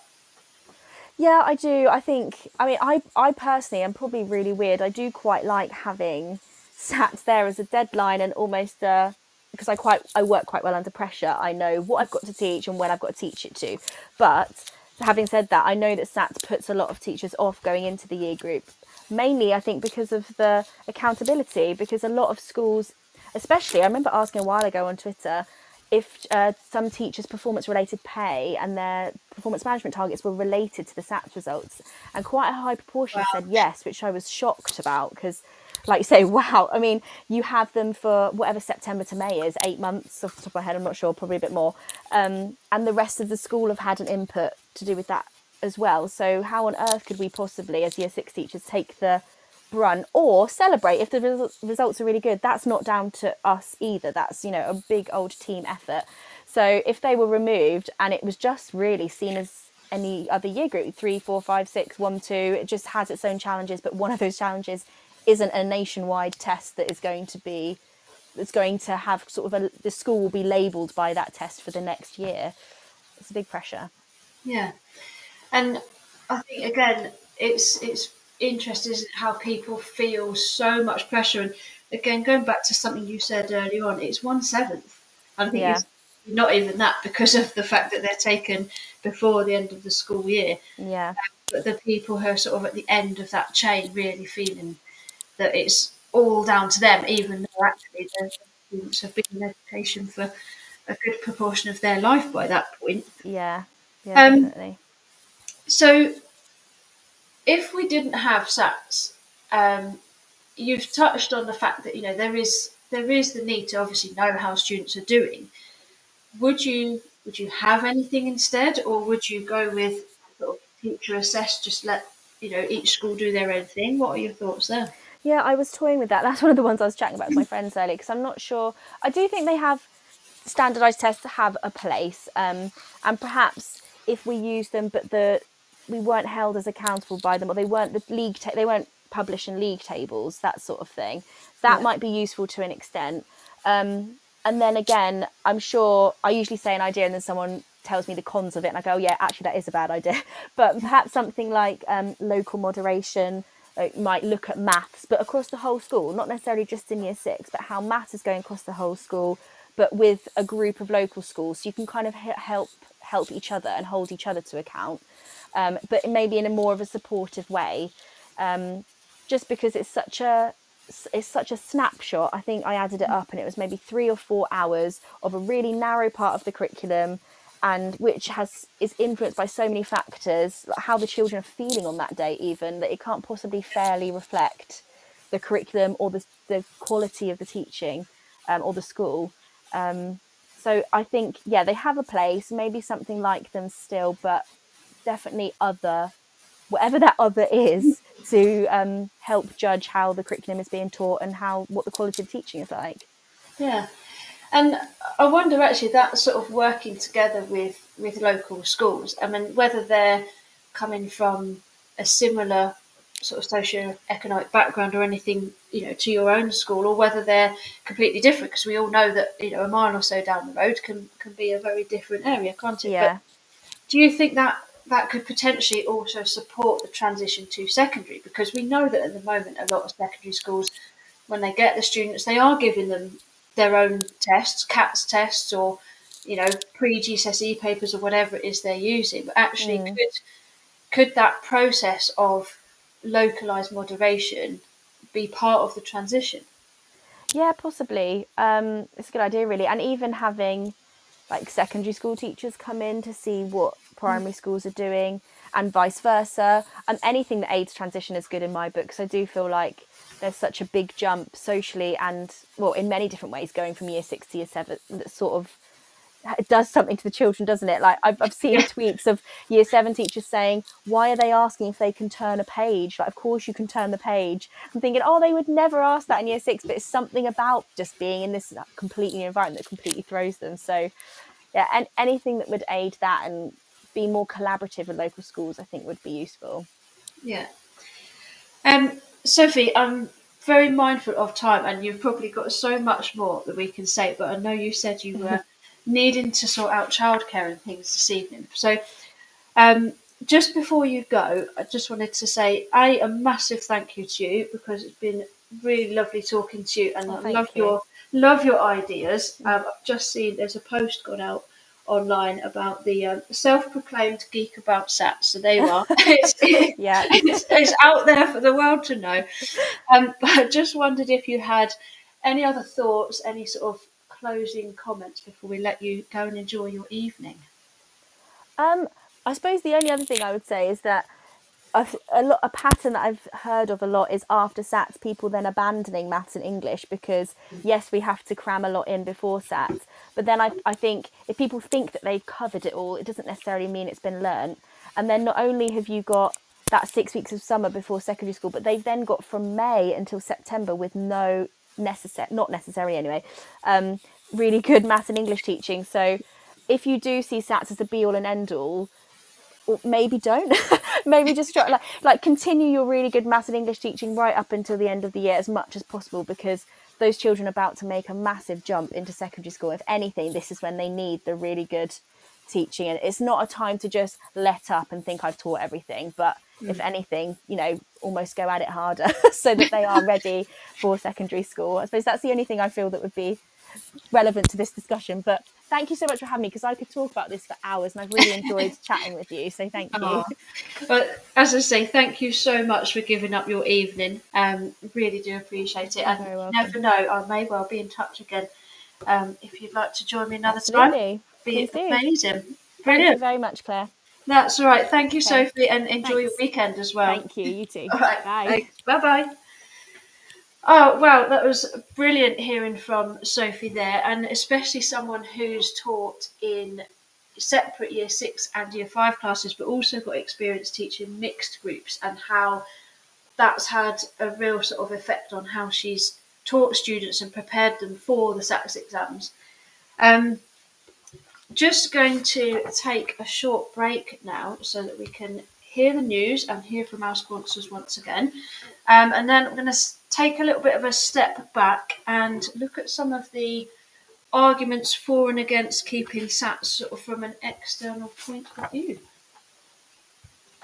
S5: Yeah, I do. I think. I mean, I I personally am probably really weird. I do quite like having SATs there as a deadline and almost uh, because I quite I work quite well under pressure. I know what I've got to teach and when I've got to teach it to. But having said that, I know that SATs puts a lot of teachers off going into the year group. Mainly, I think because of the accountability. Because a lot of schools especially I remember asking a while ago on Twitter if uh, some teachers' performance related pay and their performance management targets were related to the SATs results. And quite a high proportion wow. said yes, which I was shocked about because, like you say, wow, I mean, you have them for whatever September to May is, eight months off the top of my head, I'm not sure, probably a bit more. Um, and the rest of the school have had an input to do with that as well. So, how on earth could we possibly, as year six teachers, take the brunt or celebrate if the results are really good. That's not down to us either. That's you know a big old team effort. So if they were removed and it was just really seen as any other year group three four five six one two it just has its own challenges but one of those challenges isn't a nationwide test that is going to be that's going to have sort of a the school will be labeled by that test for the next year. It's a big pressure.
S2: Yeah. And i think again it's it's interested in how people feel so much pressure. And again, going back to something you said earlier on, it's one seventh. I think yeah. it's not even that because of the fact that they're taken before the end of the school year.
S5: Yeah. Um,
S2: but the people who are sort of at the end of that chain really feeling that it's all down to them, even though actually the students have been in education for a good proportion of their life by that point.
S5: Yeah, yeah,
S2: Um,
S5: definitely.
S2: So, if we didn't have SATs, um, you've touched on the fact that you know there is there is the need to obviously know how students are doing. Would you would you have anything instead, or would you go with sort of teacher assess, Just let you know each school do their own thing. What are your thoughts there?
S5: Yeah, I was toying with that. That's one of the ones I was chatting about with my friends earlier because I'm not sure. I do think they have standardized tests have a place, um, and perhaps if we use them, but the we weren't held as accountable by them, or they weren't the league, ta- they weren't published in league tables, that sort of thing. That
S2: Yeah.
S5: might be useful to an extent. Um, and then again, I'm sure I usually say an idea, and then someone tells me the cons of it, and I go, "Oh, "Yeah, actually, that is a bad idea." But perhaps something like um, local moderation might look at maths, but across the whole school, not necessarily just in year six, but how maths is going across the whole school, but with a group of local schools, so you can kind of help help each other and hold each other to account, um, but maybe in a more of a supportive way, um, just because it's such a it's such a snapshot. I think I added it up, and it was maybe three or four hours of a really narrow part of the curriculum and which has is influenced by so many factors like how the children are feeling on that day even that it can't possibly fairly reflect the curriculum or the, the quality of the teaching um, or the school um, so i think yeah they have a place maybe something like them still but definitely other whatever that other is to um, help judge how the curriculum is being taught and how what the quality of teaching is like
S2: Yeah, and I wonder actually that sort of working together with with local schools. I mean, whether they're coming from a similar sort of socio-economic background or anything, you know, to your own school, or whether they're completely different. Because we all know that you know a mile or so down the road can can be a very different area, can't it?
S5: yeah
S2: But do you think that that could potentially also support the transition to secondary? Because we know that at the moment a lot of secondary schools, when they get the students, they are giving them their own tests, CATS tests, or you know pre GCSE papers or whatever it is they're using. But actually,
S5: Mm.
S2: could could that process of localized moderation be part of the transition?
S5: Yeah, possibly. Um, it's a good idea, really. And even having like secondary school teachers come in to see what primary schools are doing and vice versa. And anything that aids transition is good in my book. So I do feel like there's such a big jump socially and, well, in many different ways, going from year six to year seven that sort of it does something to the children, doesn't it? Like I've, I've seen tweets of year seven teachers saying, "Why are they asking if they can turn a page? Like, of course you can turn the page." I'm thinking, "Oh, they would never ask that in year six, but it's something about just being in this completely new environment that completely throws them." So, yeah, and anything that would aid that and be more collaborative with local schools, I think, would be useful.
S2: Yeah. Um, Sophie, I'm very mindful of time, and you've probably got so much more that we can say. But I know you said you were needing to sort out childcare and things this evening. So, um, just before you go, I just wanted to say a a massive thank you to you because it's been really lovely talking to you, and
S5: Oh,
S2: I love
S5: you.
S2: your love your ideas. Um, I've just seen there's a post gone out online about the um, self-proclaimed geek about SATs. So there you are. it's,
S5: Yeah.
S2: it's, it's out there for the world to know. Um, but I just wondered if you had any other thoughts, any sort of closing comments before we let you go and enjoy your evening.
S5: Um, I suppose the only other thing I would say is that a, a, lot, a pattern that I've heard of a lot is after SATs, people then abandoning maths and English because, yes, we have to cram a lot in before SATs. But then I, I think if people think that they've covered it all, it doesn't necessarily mean it's been learnt. And then not only have you got that six weeks of summer before secondary school, but they've then got from May until September with no necessary, not necessary anyway, um, really good maths and English teaching. So if you do see SATs as a be all and end all, or maybe don't maybe just try like like continue your really good maths and english teaching right up until the end of the year as much as possible because those children are about to make a massive jump into secondary school. If anything this is when they need the really good teaching. And it's not a time to just let up and think i've taught everything but mm. if anything you know almost go at it harder so that they are ready for secondary school. I suppose that's the only thing i feel that would be relevant to this discussion but thank you so much for having me because i could talk about this for hours and i've really enjoyed chatting with you so thank you
S2: Oh. But as I say, thank you so much for giving up your evening. Um, really do appreciate it.
S5: You're
S2: And you never know, I may well be in touch again um, if you'd like to join me another
S5: Absolutely.
S2: time. Be
S5: Please do.
S2: amazing.
S5: Thank you
S2: Brilliant.
S5: very much, Claire.
S2: That's all right. Thank you,
S5: Okay.
S2: Sophie, and enjoy your weekend as well.
S5: Thank you. You too.
S2: All right.
S5: Bye.
S2: Bye bye. Oh, wow, that was brilliant hearing from Sophie there, and especially someone who's taught in separate year six and year five classes, but also got experience teaching mixed groups and how that's had a real sort of effect on how she's taught students and prepared them for the SATS exams. Um, just going to take a short break now so that we can hear the news and hear from our sponsors once again. Um, and then I'm going to take a little bit of a step back and look at some of the arguments for and against keeping SATs sort of from an external point of view.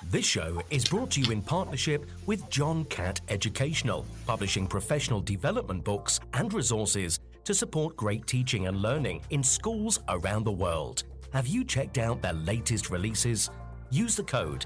S3: This show is brought to you in partnership with John Catt Educational, publishing professional development books and resources to support great teaching and learning in schools around the world. Have you checked out their latest releases? Use the code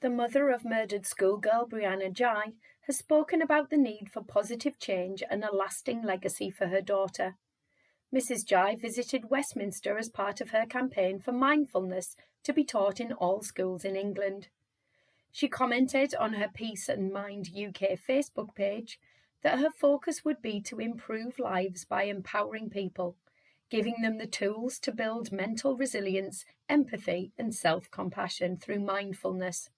S6: The mother of murdered schoolgirl Brianna Ghey has spoken about the need for positive change and a lasting legacy for her daughter. Mrs. Ghey visited Westminster as part of her campaign for mindfulness to be taught in all schools in England. She commented on her Peace and Mind UK Facebook page that her focus would be to improve lives by empowering people, giving them the tools to build mental resilience, empathy, and self compassion through mindfulness.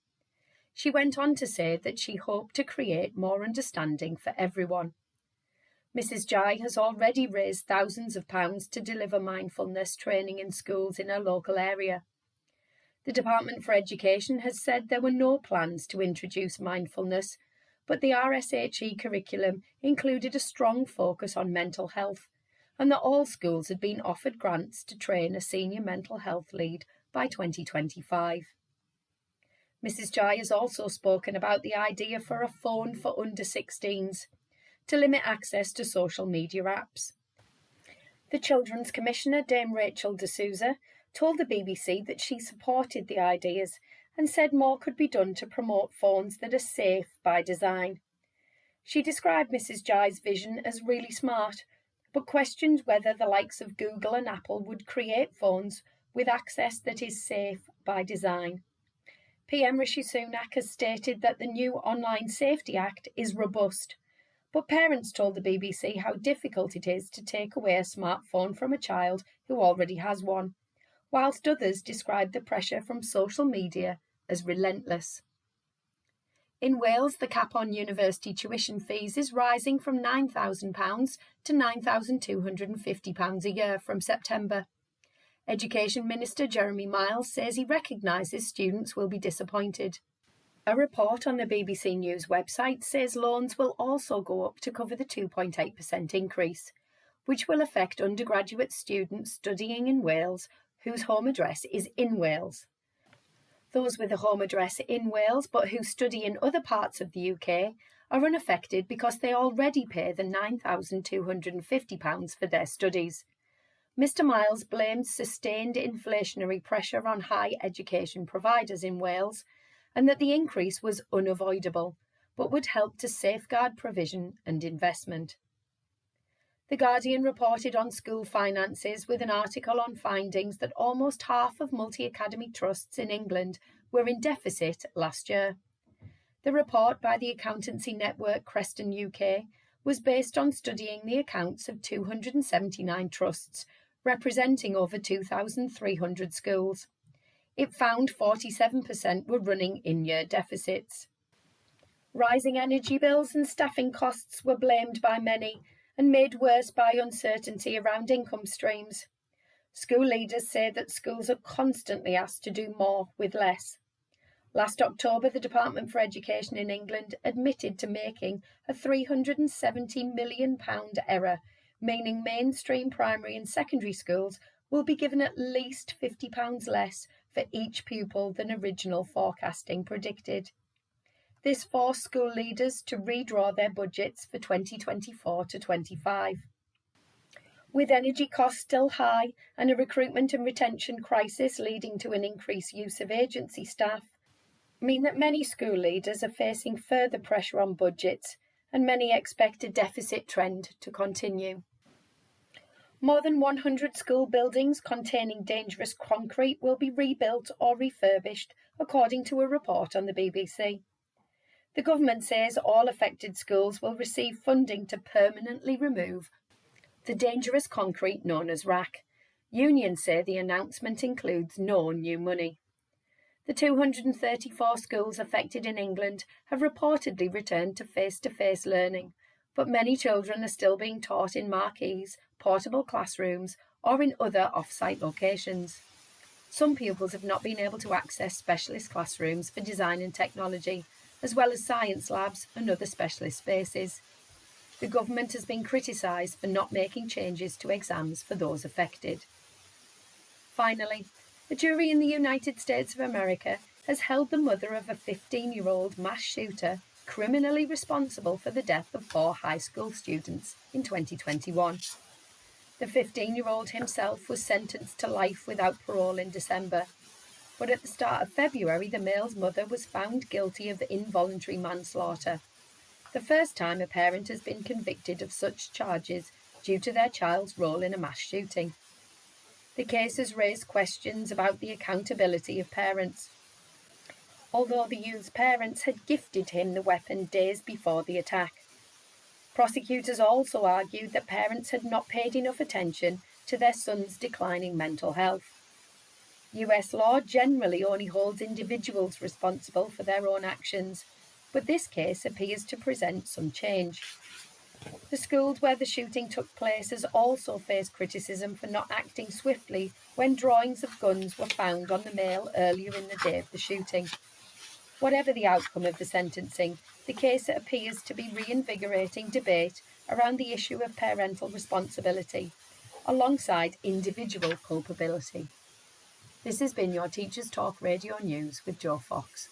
S6: She went on to say that she hoped to create more understanding for everyone. Mrs. Ghey has already raised thousands of pounds to deliver mindfulness training in schools in her local area. The Department for Education has said there were no plans to introduce mindfulness, but the RSHE curriculum included a strong focus on mental health and that all schools had been offered grants to train a senior mental health lead by 2025. Mrs. Ghey has also spoken about the idea for a phone for under 16s to limit access to social media apps. The Children's Commissioner, Dame Rachel de Souza, told the BBC that she supported the ideas and said more could be done to promote phones that are safe by design. She described Mrs. Ghey's vision as really smart, but questioned whether the likes of Google and Apple would create phones with access that is safe by design. PM Rishi Sunak has stated that the new Online Safety Act is robust, but parents told the BBC how difficult it is to take away a smartphone from a child who already has one, whilst others described the pressure from social media as relentless. In Wales, the cap on university tuition fees is rising from £9,000 to £9,250 a year from September. Education Minister Jeremy Miles says he recognises students will be disappointed. A report on the BBC News website says loans will also go up to cover the 2.8% increase, which will affect undergraduate students studying in Wales whose home address is in Wales. Those with a home address in Wales but who study in other parts of the UK are unaffected because they already pay the £9,250 for their studies. Mr Miles blamed sustained inflationary pressure on high education providers in Wales and that the increase was unavoidable, but would help to safeguard provision and investment. The Guardian reported on school finances with an article on findings that almost half of multi academy trusts in England were in deficit last year. The report by the accountancy network Kreston UK was based on studying the accounts of 279 trusts representing over 2,300 schools. It found 47% were running in year deficits. Rising energy bills and staffing costs were blamed by many and made worse by uncertainty around income streams. School leaders say that schools are constantly asked to do more with less. Last October, the Department for Education in England admitted to making a £370 million error, meaning mainstream primary and secondary schools will be given at least £50 less for each pupil than original forecasting predicted. This forced school leaders to redraw their budgets for 2024 to 25. With energy costs still high and a recruitment and retention crisis leading to an increased use of agency staff, mean that many school leaders are facing further pressure on budgets and many expect a deficit trend to continue. More than 100 school buildings containing dangerous concrete will be rebuilt or refurbished, according to a report on the BBC. The government says all affected schools will receive funding to permanently remove the dangerous concrete known as RAAC. Unions say the announcement includes no new money. The 234 schools affected in England have reportedly returned to face to face learning, but many children are still being taught in marquees, portable classrooms, or in other off site locations. Some pupils have not been able to access specialist classrooms for design and technology as well as science labs and other specialist spaces. The government has been criticised for not making changes to exams for those affected. Finally, a jury in the United States of America has held the mother of a 15 year old mass shooter criminally responsible for the death of four high school students in 2021. The 15 year old himself was sentenced to life without parole in December but at the start of February, the male's mother was found guilty of involuntary manslaughter. The first time a parent has been convicted of such charges due to their child's role in a mass shooting. The case has raised questions about the accountability of parents. Although the youth's parents had gifted him the weapon days before the attack. Prosecutors also argued that parents had not paid enough attention to their son's declining mental health. US law generally only holds individuals responsible for their own actions, but this case appears to present some change. The schools where the shooting took place has also faced criticism for not acting swiftly when drawings of guns were found on the male earlier in the day of the shooting. Whatever the outcome of the sentencing, the case appears to be reinvigorating debate around the issue of parental responsibility, alongside individual culpability. This has been your Teachers Talk Radio News with Joe Fox.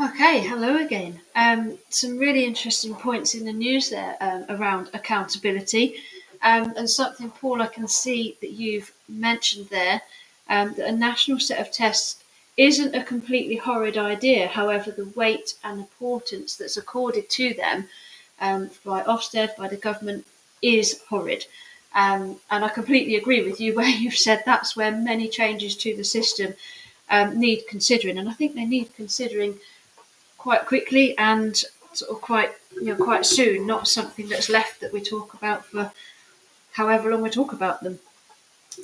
S2: Okay, hello again. Um, some really interesting points in the news there um, around accountability. Um, and something, Paul, I can see that you've mentioned there um, that a national set of tests isn't a completely horrid idea. However, the weight and importance that's accorded to them um, by Ofsted, by the government, is horrid. Um, and I completely agree with you where you've said that's where many changes to the system um, need considering, and I think they need considering quite quickly and sort of quite you know quite soon, not something that's left that we talk about for however long we talk about them.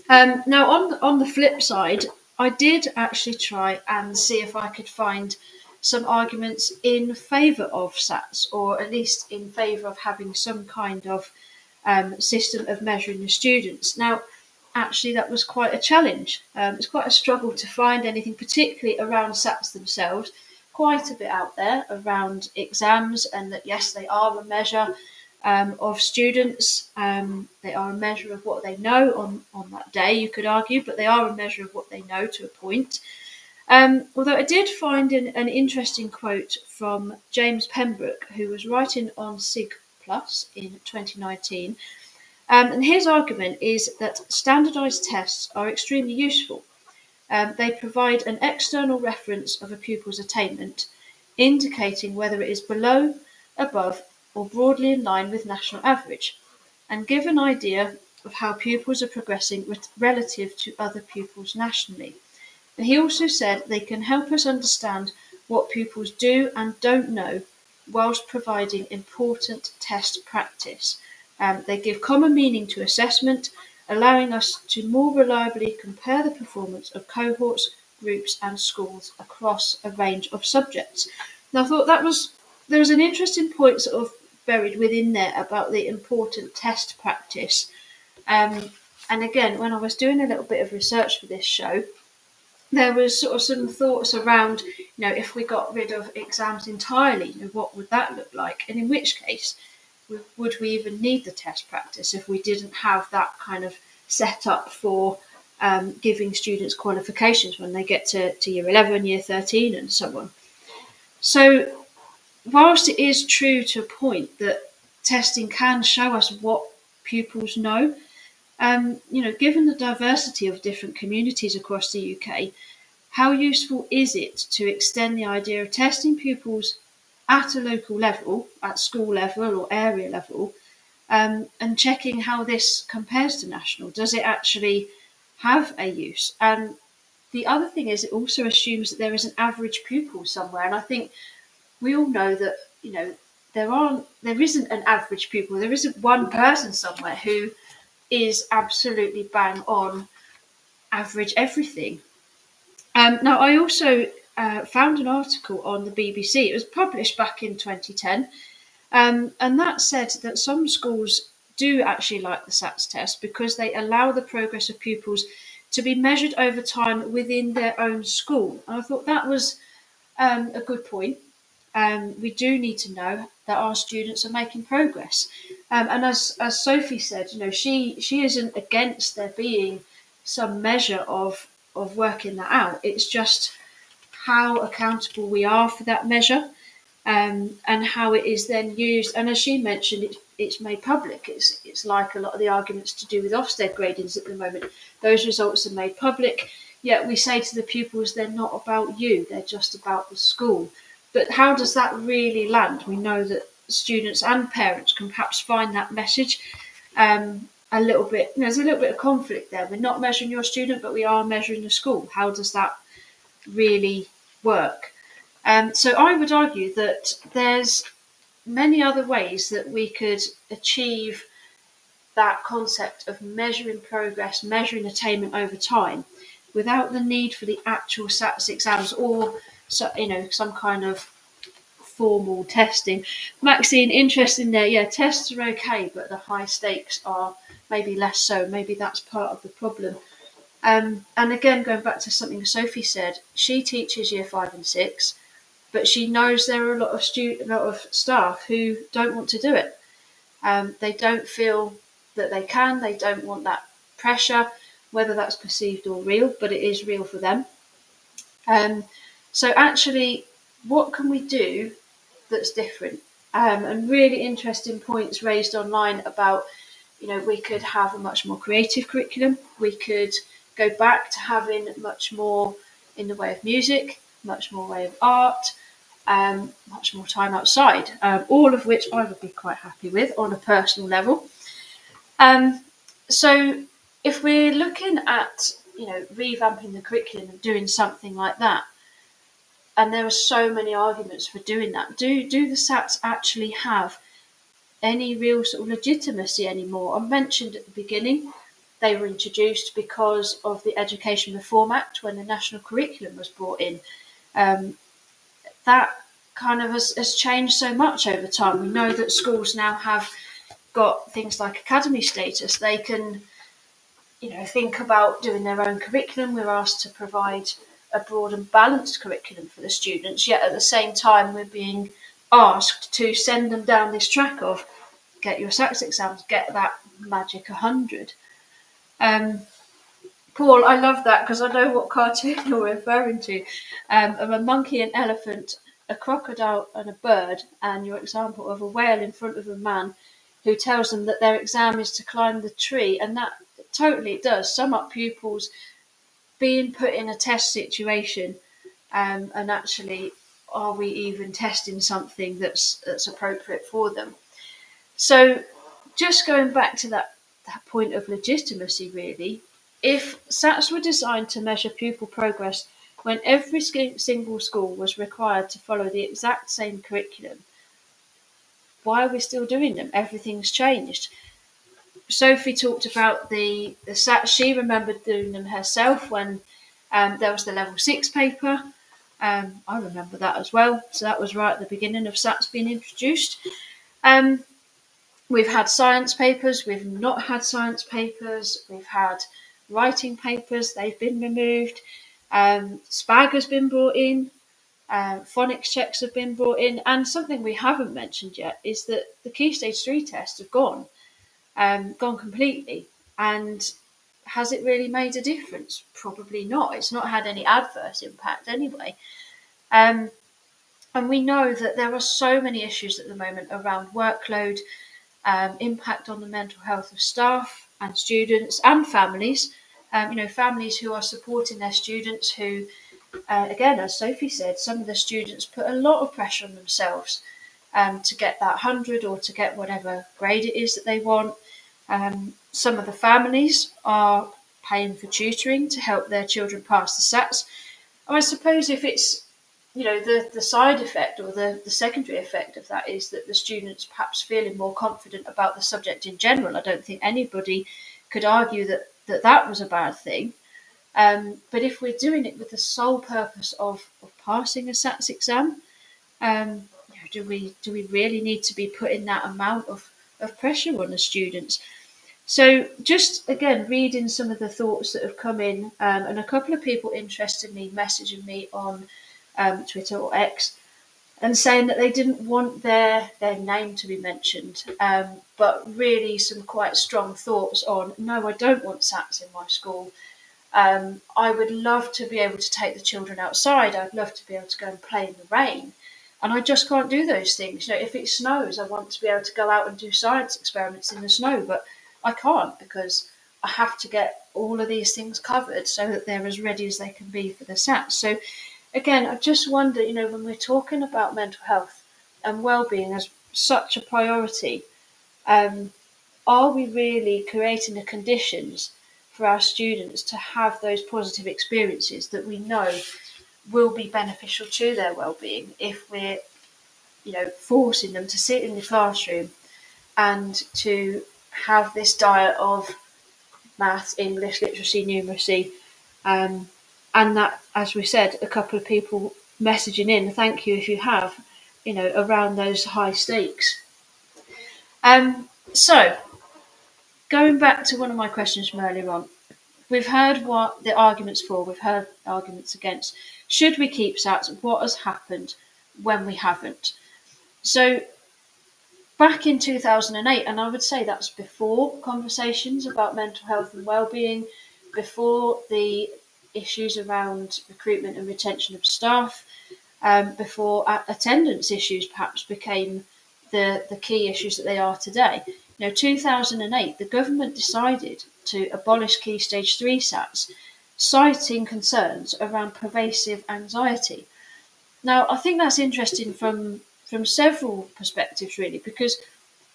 S2: Um, now on on the flip side, I did actually try and see if I could find some arguments in favour of SATs, or at least in favour of having some kind of um, system of measuring the students. Now, actually, that was quite a challenge. Um, it's quite a struggle to find anything, particularly around SATs themselves. Quite a bit out there around exams, and that yes, they are a measure um, of students. Um, they are a measure of what they know on, on that day, you could argue, but they are a measure of what they know to a point. Um, although I did find an, an, interesting quote from James Pembroke, who was writing on SIG Plus in 2019. Um, and his argument is that standardised tests are extremely useful. Um, they provide an external reference of a pupil's attainment, indicating whether it is below, above, or broadly in line with national average, and give an idea of how pupils are progressing relative to other pupils nationally. And he also said they can help us understand what pupils do and don't know whilst providing important test practice. Um, they give common meaning to assessment, allowing us to more reliably compare the performance of cohorts, groups, and schools across a range of subjects. Now, I thought that was there was an interesting point sort of buried within there about the important test practice. Um, and again, when I was doing a little bit of research for this show, there was sort of some thoughts around, you know, if we got rid of exams entirely, you know, what would that look like? And in which case, would we even need the test practice if we didn't have that kind of set up for um, giving students qualifications when they get to, to year 11, year 13, and so on? So, whilst it is true to a point that testing can show us what pupils know, um, you know, given the diversity of different communities across the UK, how useful is it to extend the idea of testing pupils at a local level, at school level or area level, um, and checking how this compares to national? Does it actually have a use? And the other thing is, it also assumes that there is an average pupil somewhere, and I think we all know that you know there aren't, there isn't an average pupil. There isn't one person somewhere who is absolutely bang on average everything. Um, now, I also uh, found an article on the BBC. It was published back in 2010, um, and that said that some schools do actually like the SATS test because they allow the progress of pupils to be measured over time within their own school. And I thought that was um, a good point. Um, we do need to know that our students are making progress. Um, and as as Sophie said, you know, she she isn't against there being some measure of of working that out. It's just how accountable we are for that measure, um, and how it is then used. And as she mentioned, it's it's made public. It's it's like a lot of the arguments to do with Ofsted gradings at the moment. Those results are made public. Yet we say to the pupils, they're not about you. They're just about the school. But how does that really land? We know that students and parents can perhaps find that message um, a little bit. You know, there's a little bit of conflict there. We're not measuring your student, but we are measuring the school. How does that really work? Um, so I would argue that there's many other ways that we could achieve that concept of measuring progress, measuring attainment over time, without the need for the actual SATS exams or so you know some kind of formal testing. Maxine, interesting there. Yeah, tests are okay, but the high stakes are maybe less so. Maybe that's part of the problem. Um, and again, going back to something Sophie said, she teaches year five and six, but she knows there are a lot of student, a lot of staff who don't want to do it. Um, they don't feel that they can. They don't want that pressure, whether that's perceived or real, but it is real for them. Um, so actually, what can we do that's different. Um, and really interesting points raised online about, you know, we could have a much more creative curriculum. We could go back to having much more in the way of music, much more way of art, um, much more time outside. Um, all of which I would be quite happy with on a personal level. Um, so if we're looking at, you know, revamping the curriculum and doing something like that, and there are so many arguments for doing that. Do do the SATs actually have any real sort of legitimacy anymore? I mentioned at the beginning they were introduced because of the Education Reform Act when the national curriculum was brought in. Um, that kind of has, has changed so much over time. We know that schools now have got things like academy status. They can, you know, think about doing their own curriculum. We're asked to provide a broad and balanced curriculum for the students, yet at the same time we're being asked to send them down this track of get your SATs exams, get that magic 100. Um, Paul, I love that because I know what cartoon you're referring to. Um, of a monkey, an elephant, a crocodile, and a bird, and your example of a whale in front of a man who tells them that their exam is to climb the tree, and that totally does sum up pupils being put in a test situation um, and actually are we even testing something that's that's appropriate for them So, just going back to that, that point of legitimacy, really, if SATs were designed to measure pupil progress when every single school was required to follow the exact same curriculum, why are we still doing them? Everything's changed. Sophie talked about the, the SATs. She remembered doing them herself when um, there was the level six paper. Um, I remember that as well. So that was right at the beginning of SATs being introduced. Um, we've had science papers, we've not had science papers, we've had writing papers, they've been removed. Um, SPAG has been brought in, um, phonics checks have been brought in, and something we haven't mentioned yet is that the key stage three tests have gone, um, gone completely. And has it really made a difference? Probably not. It's not had any adverse impact anyway. Um, and we know that there are so many issues at the moment around workload, um, impact on the mental health of staff and students and families. Um, you know, families who are supporting their students who, uh, again, as Sophie said, some of the students put a lot of pressure on themselves um, to get that 100 or to get whatever grade it is that they want. Um, some of the families are paying for tutoring to help their children pass the SATs. And I suppose if it's you know the, the side effect or the, the secondary effect of that is that the students perhaps feeling more confident about the subject in general. I don't think anybody could argue that that, that was a bad thing. Um, but if we're doing it with the sole purpose of, of passing a SATs exam, um, do we do we really need to be putting that amount of, of pressure on the students? So, just again, reading some of the thoughts that have come in, um, and a couple of people interested me messaging me on um, Twitter or X and saying that they didn't want their, their name to be mentioned, um, but really some quite strong thoughts on no, I don't want SATs in my school. Um, I would love to be able to take the children outside. I'd love to be able to go and play in the rain. And I just can't do those things. You know, if it snows, I want to be able to go out and do science experiments in the snow, but I can't because I have to get all of these things covered so that they're as ready as they can be for the SAT. So, again, I just wonder, you know, when we're talking about mental health and well-being as such a priority, um, are we really creating the conditions for our students to have those positive experiences that we know will be beneficial to their well-being if we're, you know, forcing them to sit in the classroom and to have this diet of maths, English, literacy, numeracy, um, and that, as we said, a couple of people messaging in, thank you if you have, you know, around those high stakes. Um, so, going back to one of my questions from earlier on, we've heard what the arguments for, we've heard arguments against. Should we keep SATs? What has happened when we haven't? So, back in 2008, and I would say that's before conversations about mental health and well-being, before the issues around recruitment and retention of staff, um, before attendance issues perhaps became the, the key issues that they are today. You know, 2008, the government decided to abolish Key Stage 3 SATs, citing concerns around pervasive anxiety. Now, I think that's interesting from from several perspectives, really, because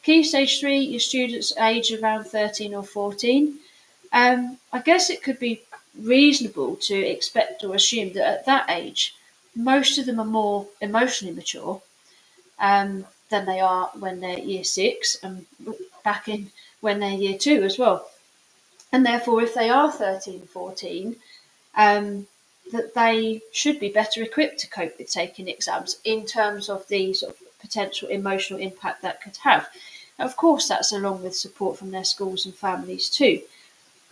S2: Key Stage 3, your students age around 13 or 14. Um, I guess it could be reasonable to expect or assume that at that age, most of them are more emotionally mature um, than they are when they're year six and back in when they're year two as well. And therefore, if they are 13, 14, um, that they should be better equipped to cope with taking exams in terms of the sort of potential emotional impact that could have. Of course, that's along with support from their schools and families too.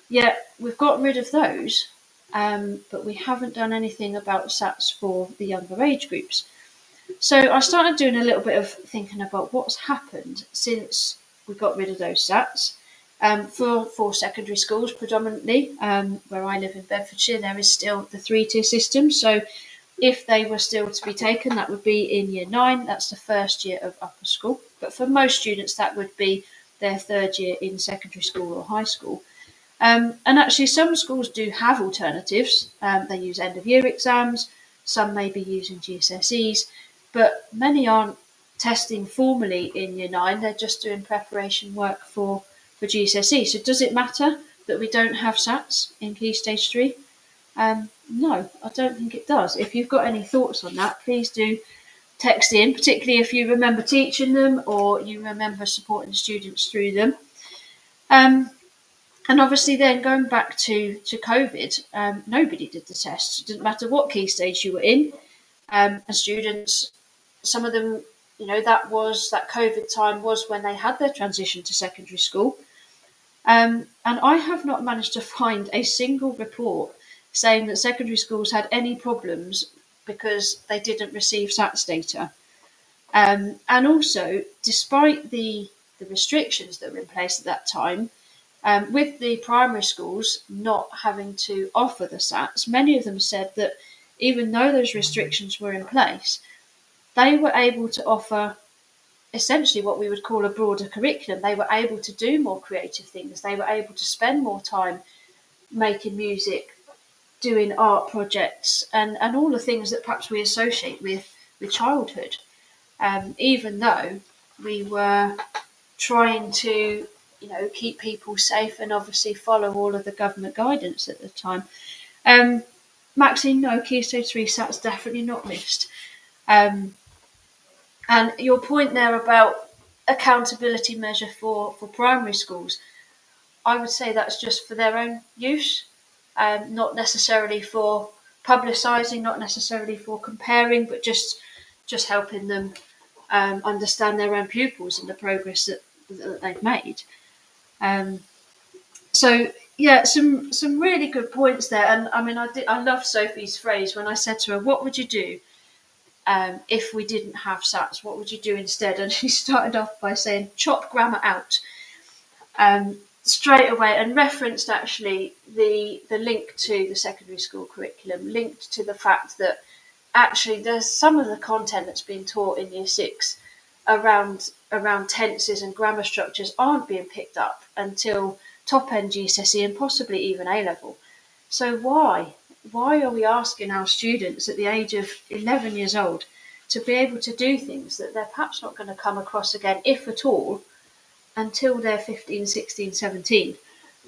S2: Yet we've got rid of those, um, but we haven't done anything about SATs for the younger age groups. So I started doing a little bit of thinking about what's happened since we got rid of those SATs um, for, for secondary schools, predominantly, um, where I live in Bedfordshire, there is still the three tier system. So, if they were still to be taken, that would be in year nine, that's the first year of upper school. But for most students, that would be their third year in secondary school or high school. Um, and actually, some schools do have alternatives. Um, they use end of year exams, some may be using GCSEs, but many aren't testing formally in year nine. They're just doing preparation work for, for GCSE. So does it matter that we don't have SATs in Key Stage 3? Um, no, I don't think it does. If you've got any thoughts on that, please do text in, particularly if you remember teaching them or you remember supporting students through them. Um, and obviously, then going back to, to COVID, um, nobody did the test. It didn't matter what key stage you were in. Um, and students, some of them, you know, that was that COVID time was when they had their transition to secondary school. Um, and I have not managed to find a single report saying that secondary schools had any problems because they didn't receive SATS data. Um, and also, despite the, the restrictions that were in place at that time, um, with the primary schools not having to offer the SATs, many of them said that even though those restrictions were in place, they were able to offer essentially what we would call a broader curriculum. They were able to do more creative things, they were able to spend more time making music, doing art projects, and, and all the things that perhaps we associate with, with childhood. Um, even though we were trying to you know keep people safe and obviously follow all of the government guidance at the time. Um, Maxine, no, Key Stage 3 SAT's definitely not missed. Um, and your point there about accountability measure for, for primary schools, I would say that's just for their own use, um, not necessarily for publicising, not necessarily for comparing, but just just helping them um, understand their own pupils and the progress that, that they've made. Um, so yeah, some some really good points there, and I mean, I did, I love Sophie's phrase when I said to her, "What would you do um, if we didn't have SATs? What would you do instead?" And she started off by saying, "Chop grammar out." Um, straight away and referenced actually the the link to the secondary school curriculum, linked to the fact that actually there's some of the content that's been taught in year six around around tenses and grammar structures aren't being picked up until top end GCSE and possibly even A level. So why? Why are we asking our students at the age of 11 years old to be able to do things that they're perhaps not going to come across again, if at all, until they're 15, 16, 17?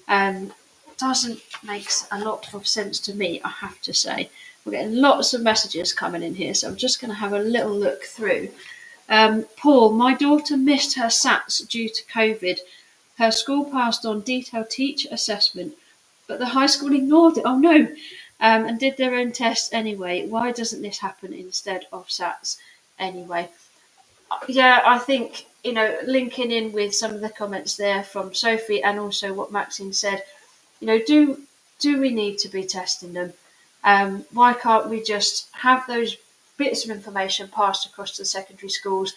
S2: Um, doesn't make a lot of sense to me, I have to say. We're getting lots of messages coming in here, so I'm just going to have a little look through. Um, Paul, my daughter missed her SATs due to COVID. Her school passed on detailed teacher assessment, but the high school ignored it. Oh no! Um, and did their own tests anyway. Why doesn't this happen instead of SATs anyway? Yeah, I think, you know, linking in with some of the comments there from Sophie and also what Maxine said, you know, do do we need to be testing them? Um, why can't we just have those bits of information passed across to the secondary schools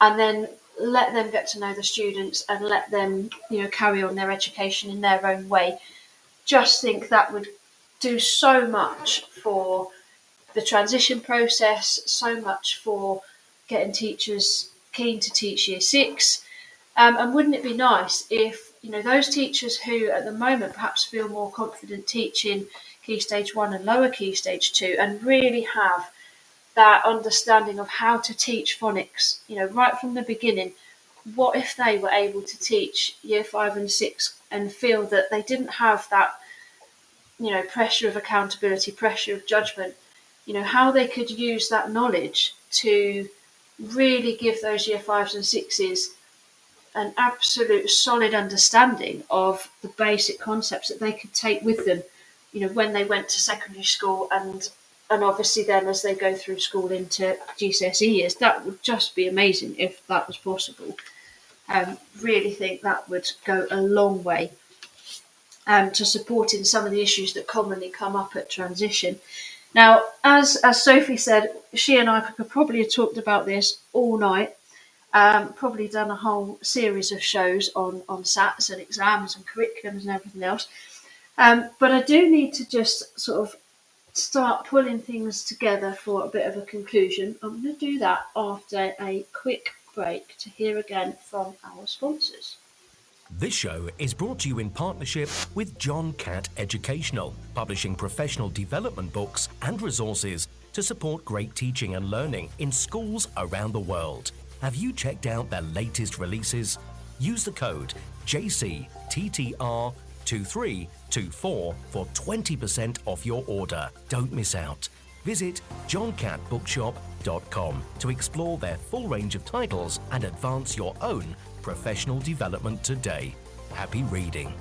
S2: and then let them get to know the students and let them you know carry on their education in their own way just think that would do so much for the transition process so much for getting teachers keen to teach year six um, and wouldn't it be nice if you know those teachers who at the moment perhaps feel more confident teaching key stage one and lower key stage two and really have that understanding of how to teach phonics, you know, right from the beginning. What if they were able to teach year five and six and feel that they didn't have that, you know, pressure of accountability, pressure of judgment, you know, how they could use that knowledge to really give those year fives and sixes an absolute solid understanding of the basic concepts that they could take with them, you know, when they went to secondary school and and obviously then as they go through school into GCSE years, that would just be amazing if that was possible. Um, really think that would go a long way um, to supporting some of the issues that commonly come up at transition. Now, as as Sophie said, she and I could probably have talked about this all night. Um, probably done a whole series of shows on on SATs and exams and curriculums and everything else. Um, but I do need to just sort of start pulling things together for a bit of a conclusion. I'm going to do that after a quick break to hear again from our sponsors.
S3: This show is brought to you in partnership with John Catt Educational, publishing professional development books and resources to support great teaching and learning in schools around the world. Have you checked out their latest releases? Use the code JCTTR2324 for 20% off your order. Don't miss out. Visit johncattbookshop.com to explore their full range of titles and advance your own professional development today. Happy reading.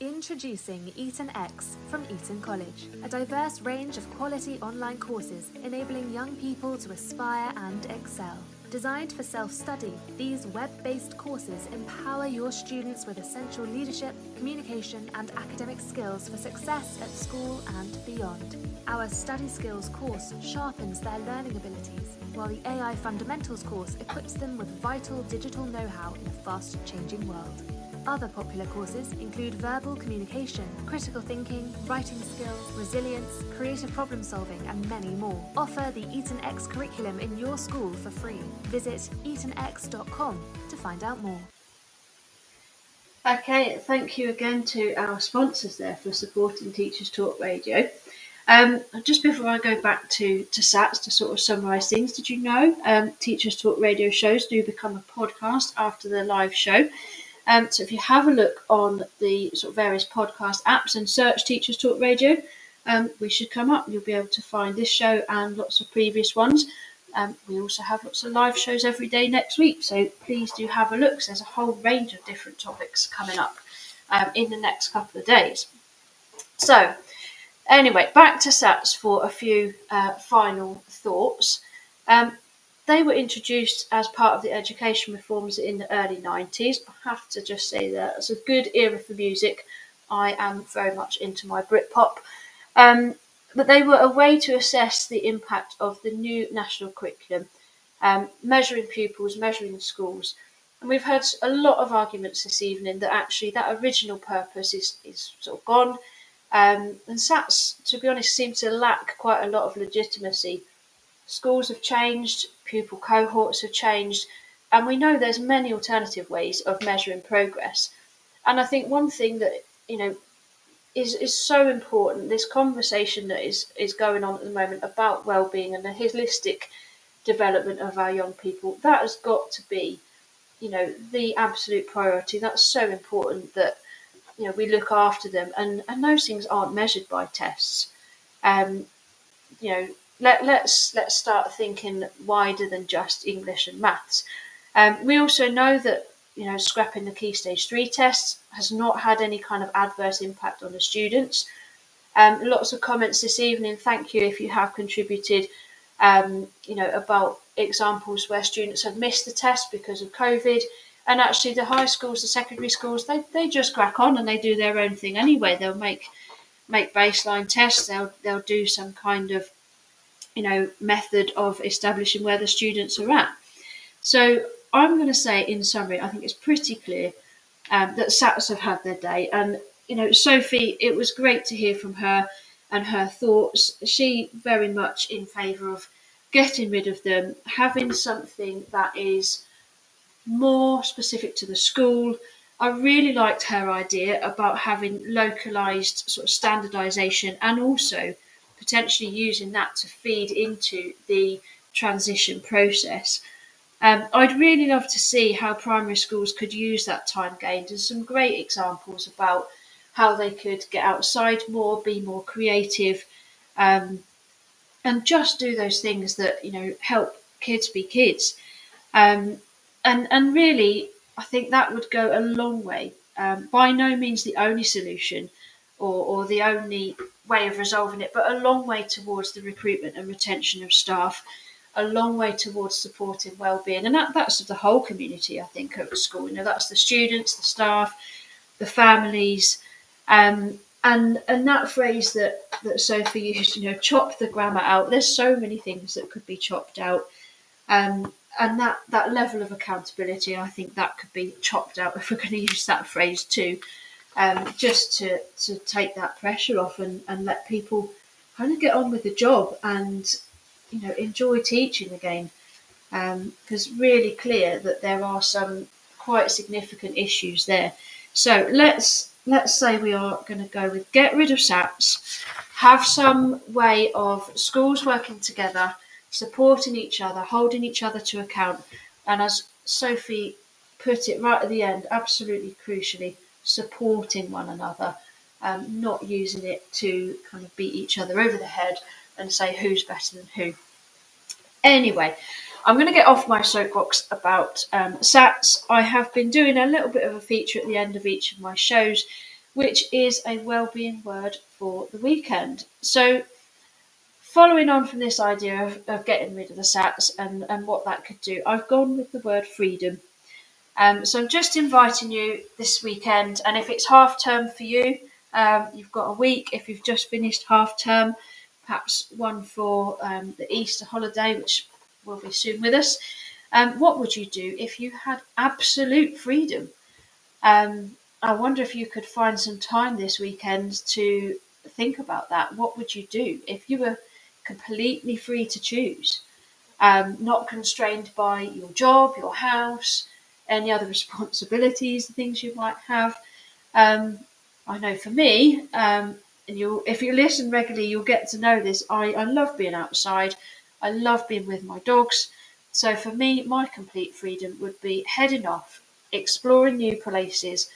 S4: Introducing Eton X from Eton College, a diverse range of quality online courses enabling young people to aspire and excel. Designed for self study, these web based courses empower your students with essential leadership, communication, and academic skills for success at school and beyond. Our Study Skills course sharpens their learning abilities, while the AI Fundamentals course equips them with vital digital know how in a fast changing world. Other popular courses include verbal communication, critical thinking, writing skills, resilience, creative problem solving, and many more. Offer the Eton X curriculum in your school for free. Visit etonx.com to find out more.
S2: Okay, thank you again to our sponsors there for supporting Teachers Talk Radio. Um, just before I go back to, to SATs to sort of summarise things, did you know um, Teachers Talk Radio shows do become a podcast after the live show? Um, so if you have a look on the sort of various podcast apps and search Teachers Talk Radio, um, we should come up. You'll be able to find this show and lots of previous ones. Um, we also have lots of live shows every day next week, so please do have a look. There's a whole range of different topics coming up um, in the next couple of days. So, anyway, back to SATs for a few uh, final thoughts. Um, they were introduced as part of the education reforms in the early 90s. I have to just say that it's a good era for music. I am very much into my Britpop. Um, but they were a way to assess the impact of the new national curriculum, um, measuring pupils, measuring schools. And we've heard a lot of arguments this evening that actually that original purpose is, is sort of gone. Um, and SATs, to be honest, seem to lack quite a lot of legitimacy Schools have changed, pupil cohorts have changed, and we know there's many alternative ways of measuring progress. And I think one thing that you know is is so important. This conversation that is is going on at the moment about well-being and the holistic development of our young people that has got to be, you know, the absolute priority. That's so important that you know we look after them, and and those things aren't measured by tests. Um, you know, let, let's let's start thinking wider than just English and maths. Um, we also know that you know scrapping the key stage three tests has not had any kind of adverse impact on the students. Um, lots of comments this evening. Thank you if you have contributed. Um, you know about examples where students have missed the test because of COVID, and actually the high schools, the secondary schools, they, they just crack on and they do their own thing anyway. They'll make make baseline tests. They'll they'll do some kind of you know method of establishing where the students are at. So I'm going to say in summary, I think it's pretty clear um, that SATs have had their day, and you know Sophie, it was great to hear from her and her thoughts. She very much in favour of getting rid of them, having something that is more specific to the school. I really liked her idea about having localized sort of standardization and also potentially using that to feed into the transition process. Um, I'd really love to see how primary schools could use that time gained and some great examples about how they could get outside more, be more creative, um, and just do those things that you know help kids be kids. Um, and and really, I think that would go a long way. Um, by no means the only solution, or, or the only way of resolving it, but a long way towards the recruitment and retention of staff, a long way towards supporting well-being, and that, that's the whole community. I think at school, you know, that's the students, the staff, the families, um, and and that phrase that that Sophie used, you know, chop the grammar out. There's so many things that could be chopped out, um, and that that level of accountability, I think that could be chopped out if we're going to use that phrase too. Um, just to, to take that pressure off and, and let people kind of get on with the job and you know enjoy teaching again. Because um, really clear that there are some quite significant issues there. So let's let's say we are going to go with get rid of SATs, have some way of schools working together supporting each other holding each other to account And as Sophie put it right at the end, absolutely crucially, supporting one another, um, not using it to kind of beat each other over the head and say who's better than who. Anyway, I'm going to get off my soapbox about um, SATs. I have been doing a little bit of a feature at the end of each of my shows, which is a well-being word for the weekend. So, following on from this idea of, of getting rid of the SATs and, and what that could do, I've gone with the word freedom. Um, so I'm just inviting you this weekend, and if it's half term for you, um, you've got a week. If you've just finished half term, perhaps one for um, the Easter holiday, which will be soon with us. Um, what would you do if you had absolute freedom? Um, I wonder if you could find some time this weekend to think about that. What would you do if you were completely free to choose, um, not constrained by your job, your house, any other responsibilities, the things you might have? Um, I know for me, um, and you if you listen regularly, you'll get to know this. I, I love being outside. I love being with my dogs. So for me, my complete freedom would be heading off, exploring new places.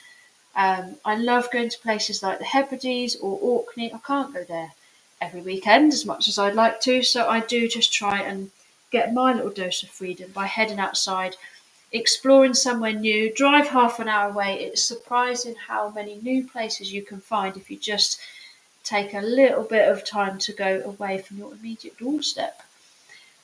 S2: Um, I love going to places like the Hebrides or Orkney. I can't go there every weekend as much as I'd like to, so I do just try and get my little dose of freedom by heading outside, exploring somewhere new, drive half an hour away. It's surprising how many new places you can find if you just take a little bit of time to go away from your immediate doorstep.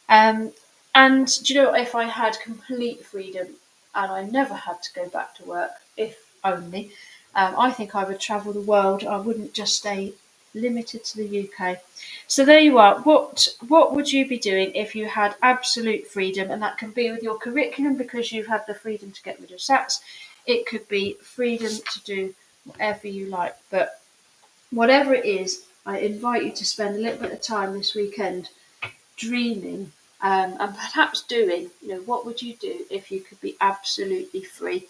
S2: Um, and do you know, if I had complete freedom and I never had to go back to work, if only, um, I think I would travel the world. I wouldn't just stay limited to the UK. So there you are. What what would you be doing if you had absolute freedom? And that can be with your curriculum because you've had the freedom to get rid of SATs. It could be freedom to do whatever you like. But whatever it is, I invite you to spend a little bit of time this weekend dreaming um, and perhaps doing, you know, what would you do if you could be absolutely free?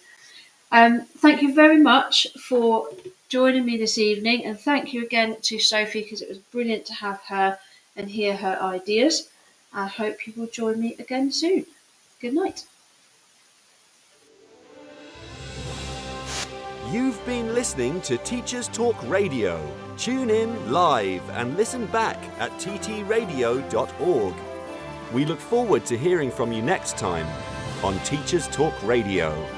S2: Um, thank you very much for joining me this evening, and thank you again to Sophie because it was brilliant to have her and hear her ideas. I hope you will join me again soon. Good night.
S1: You've been listening to Teachers Talk Radio. Tune in live and listen back at ttradio.org. We look forward to hearing from you next time on Teachers Talk Radio.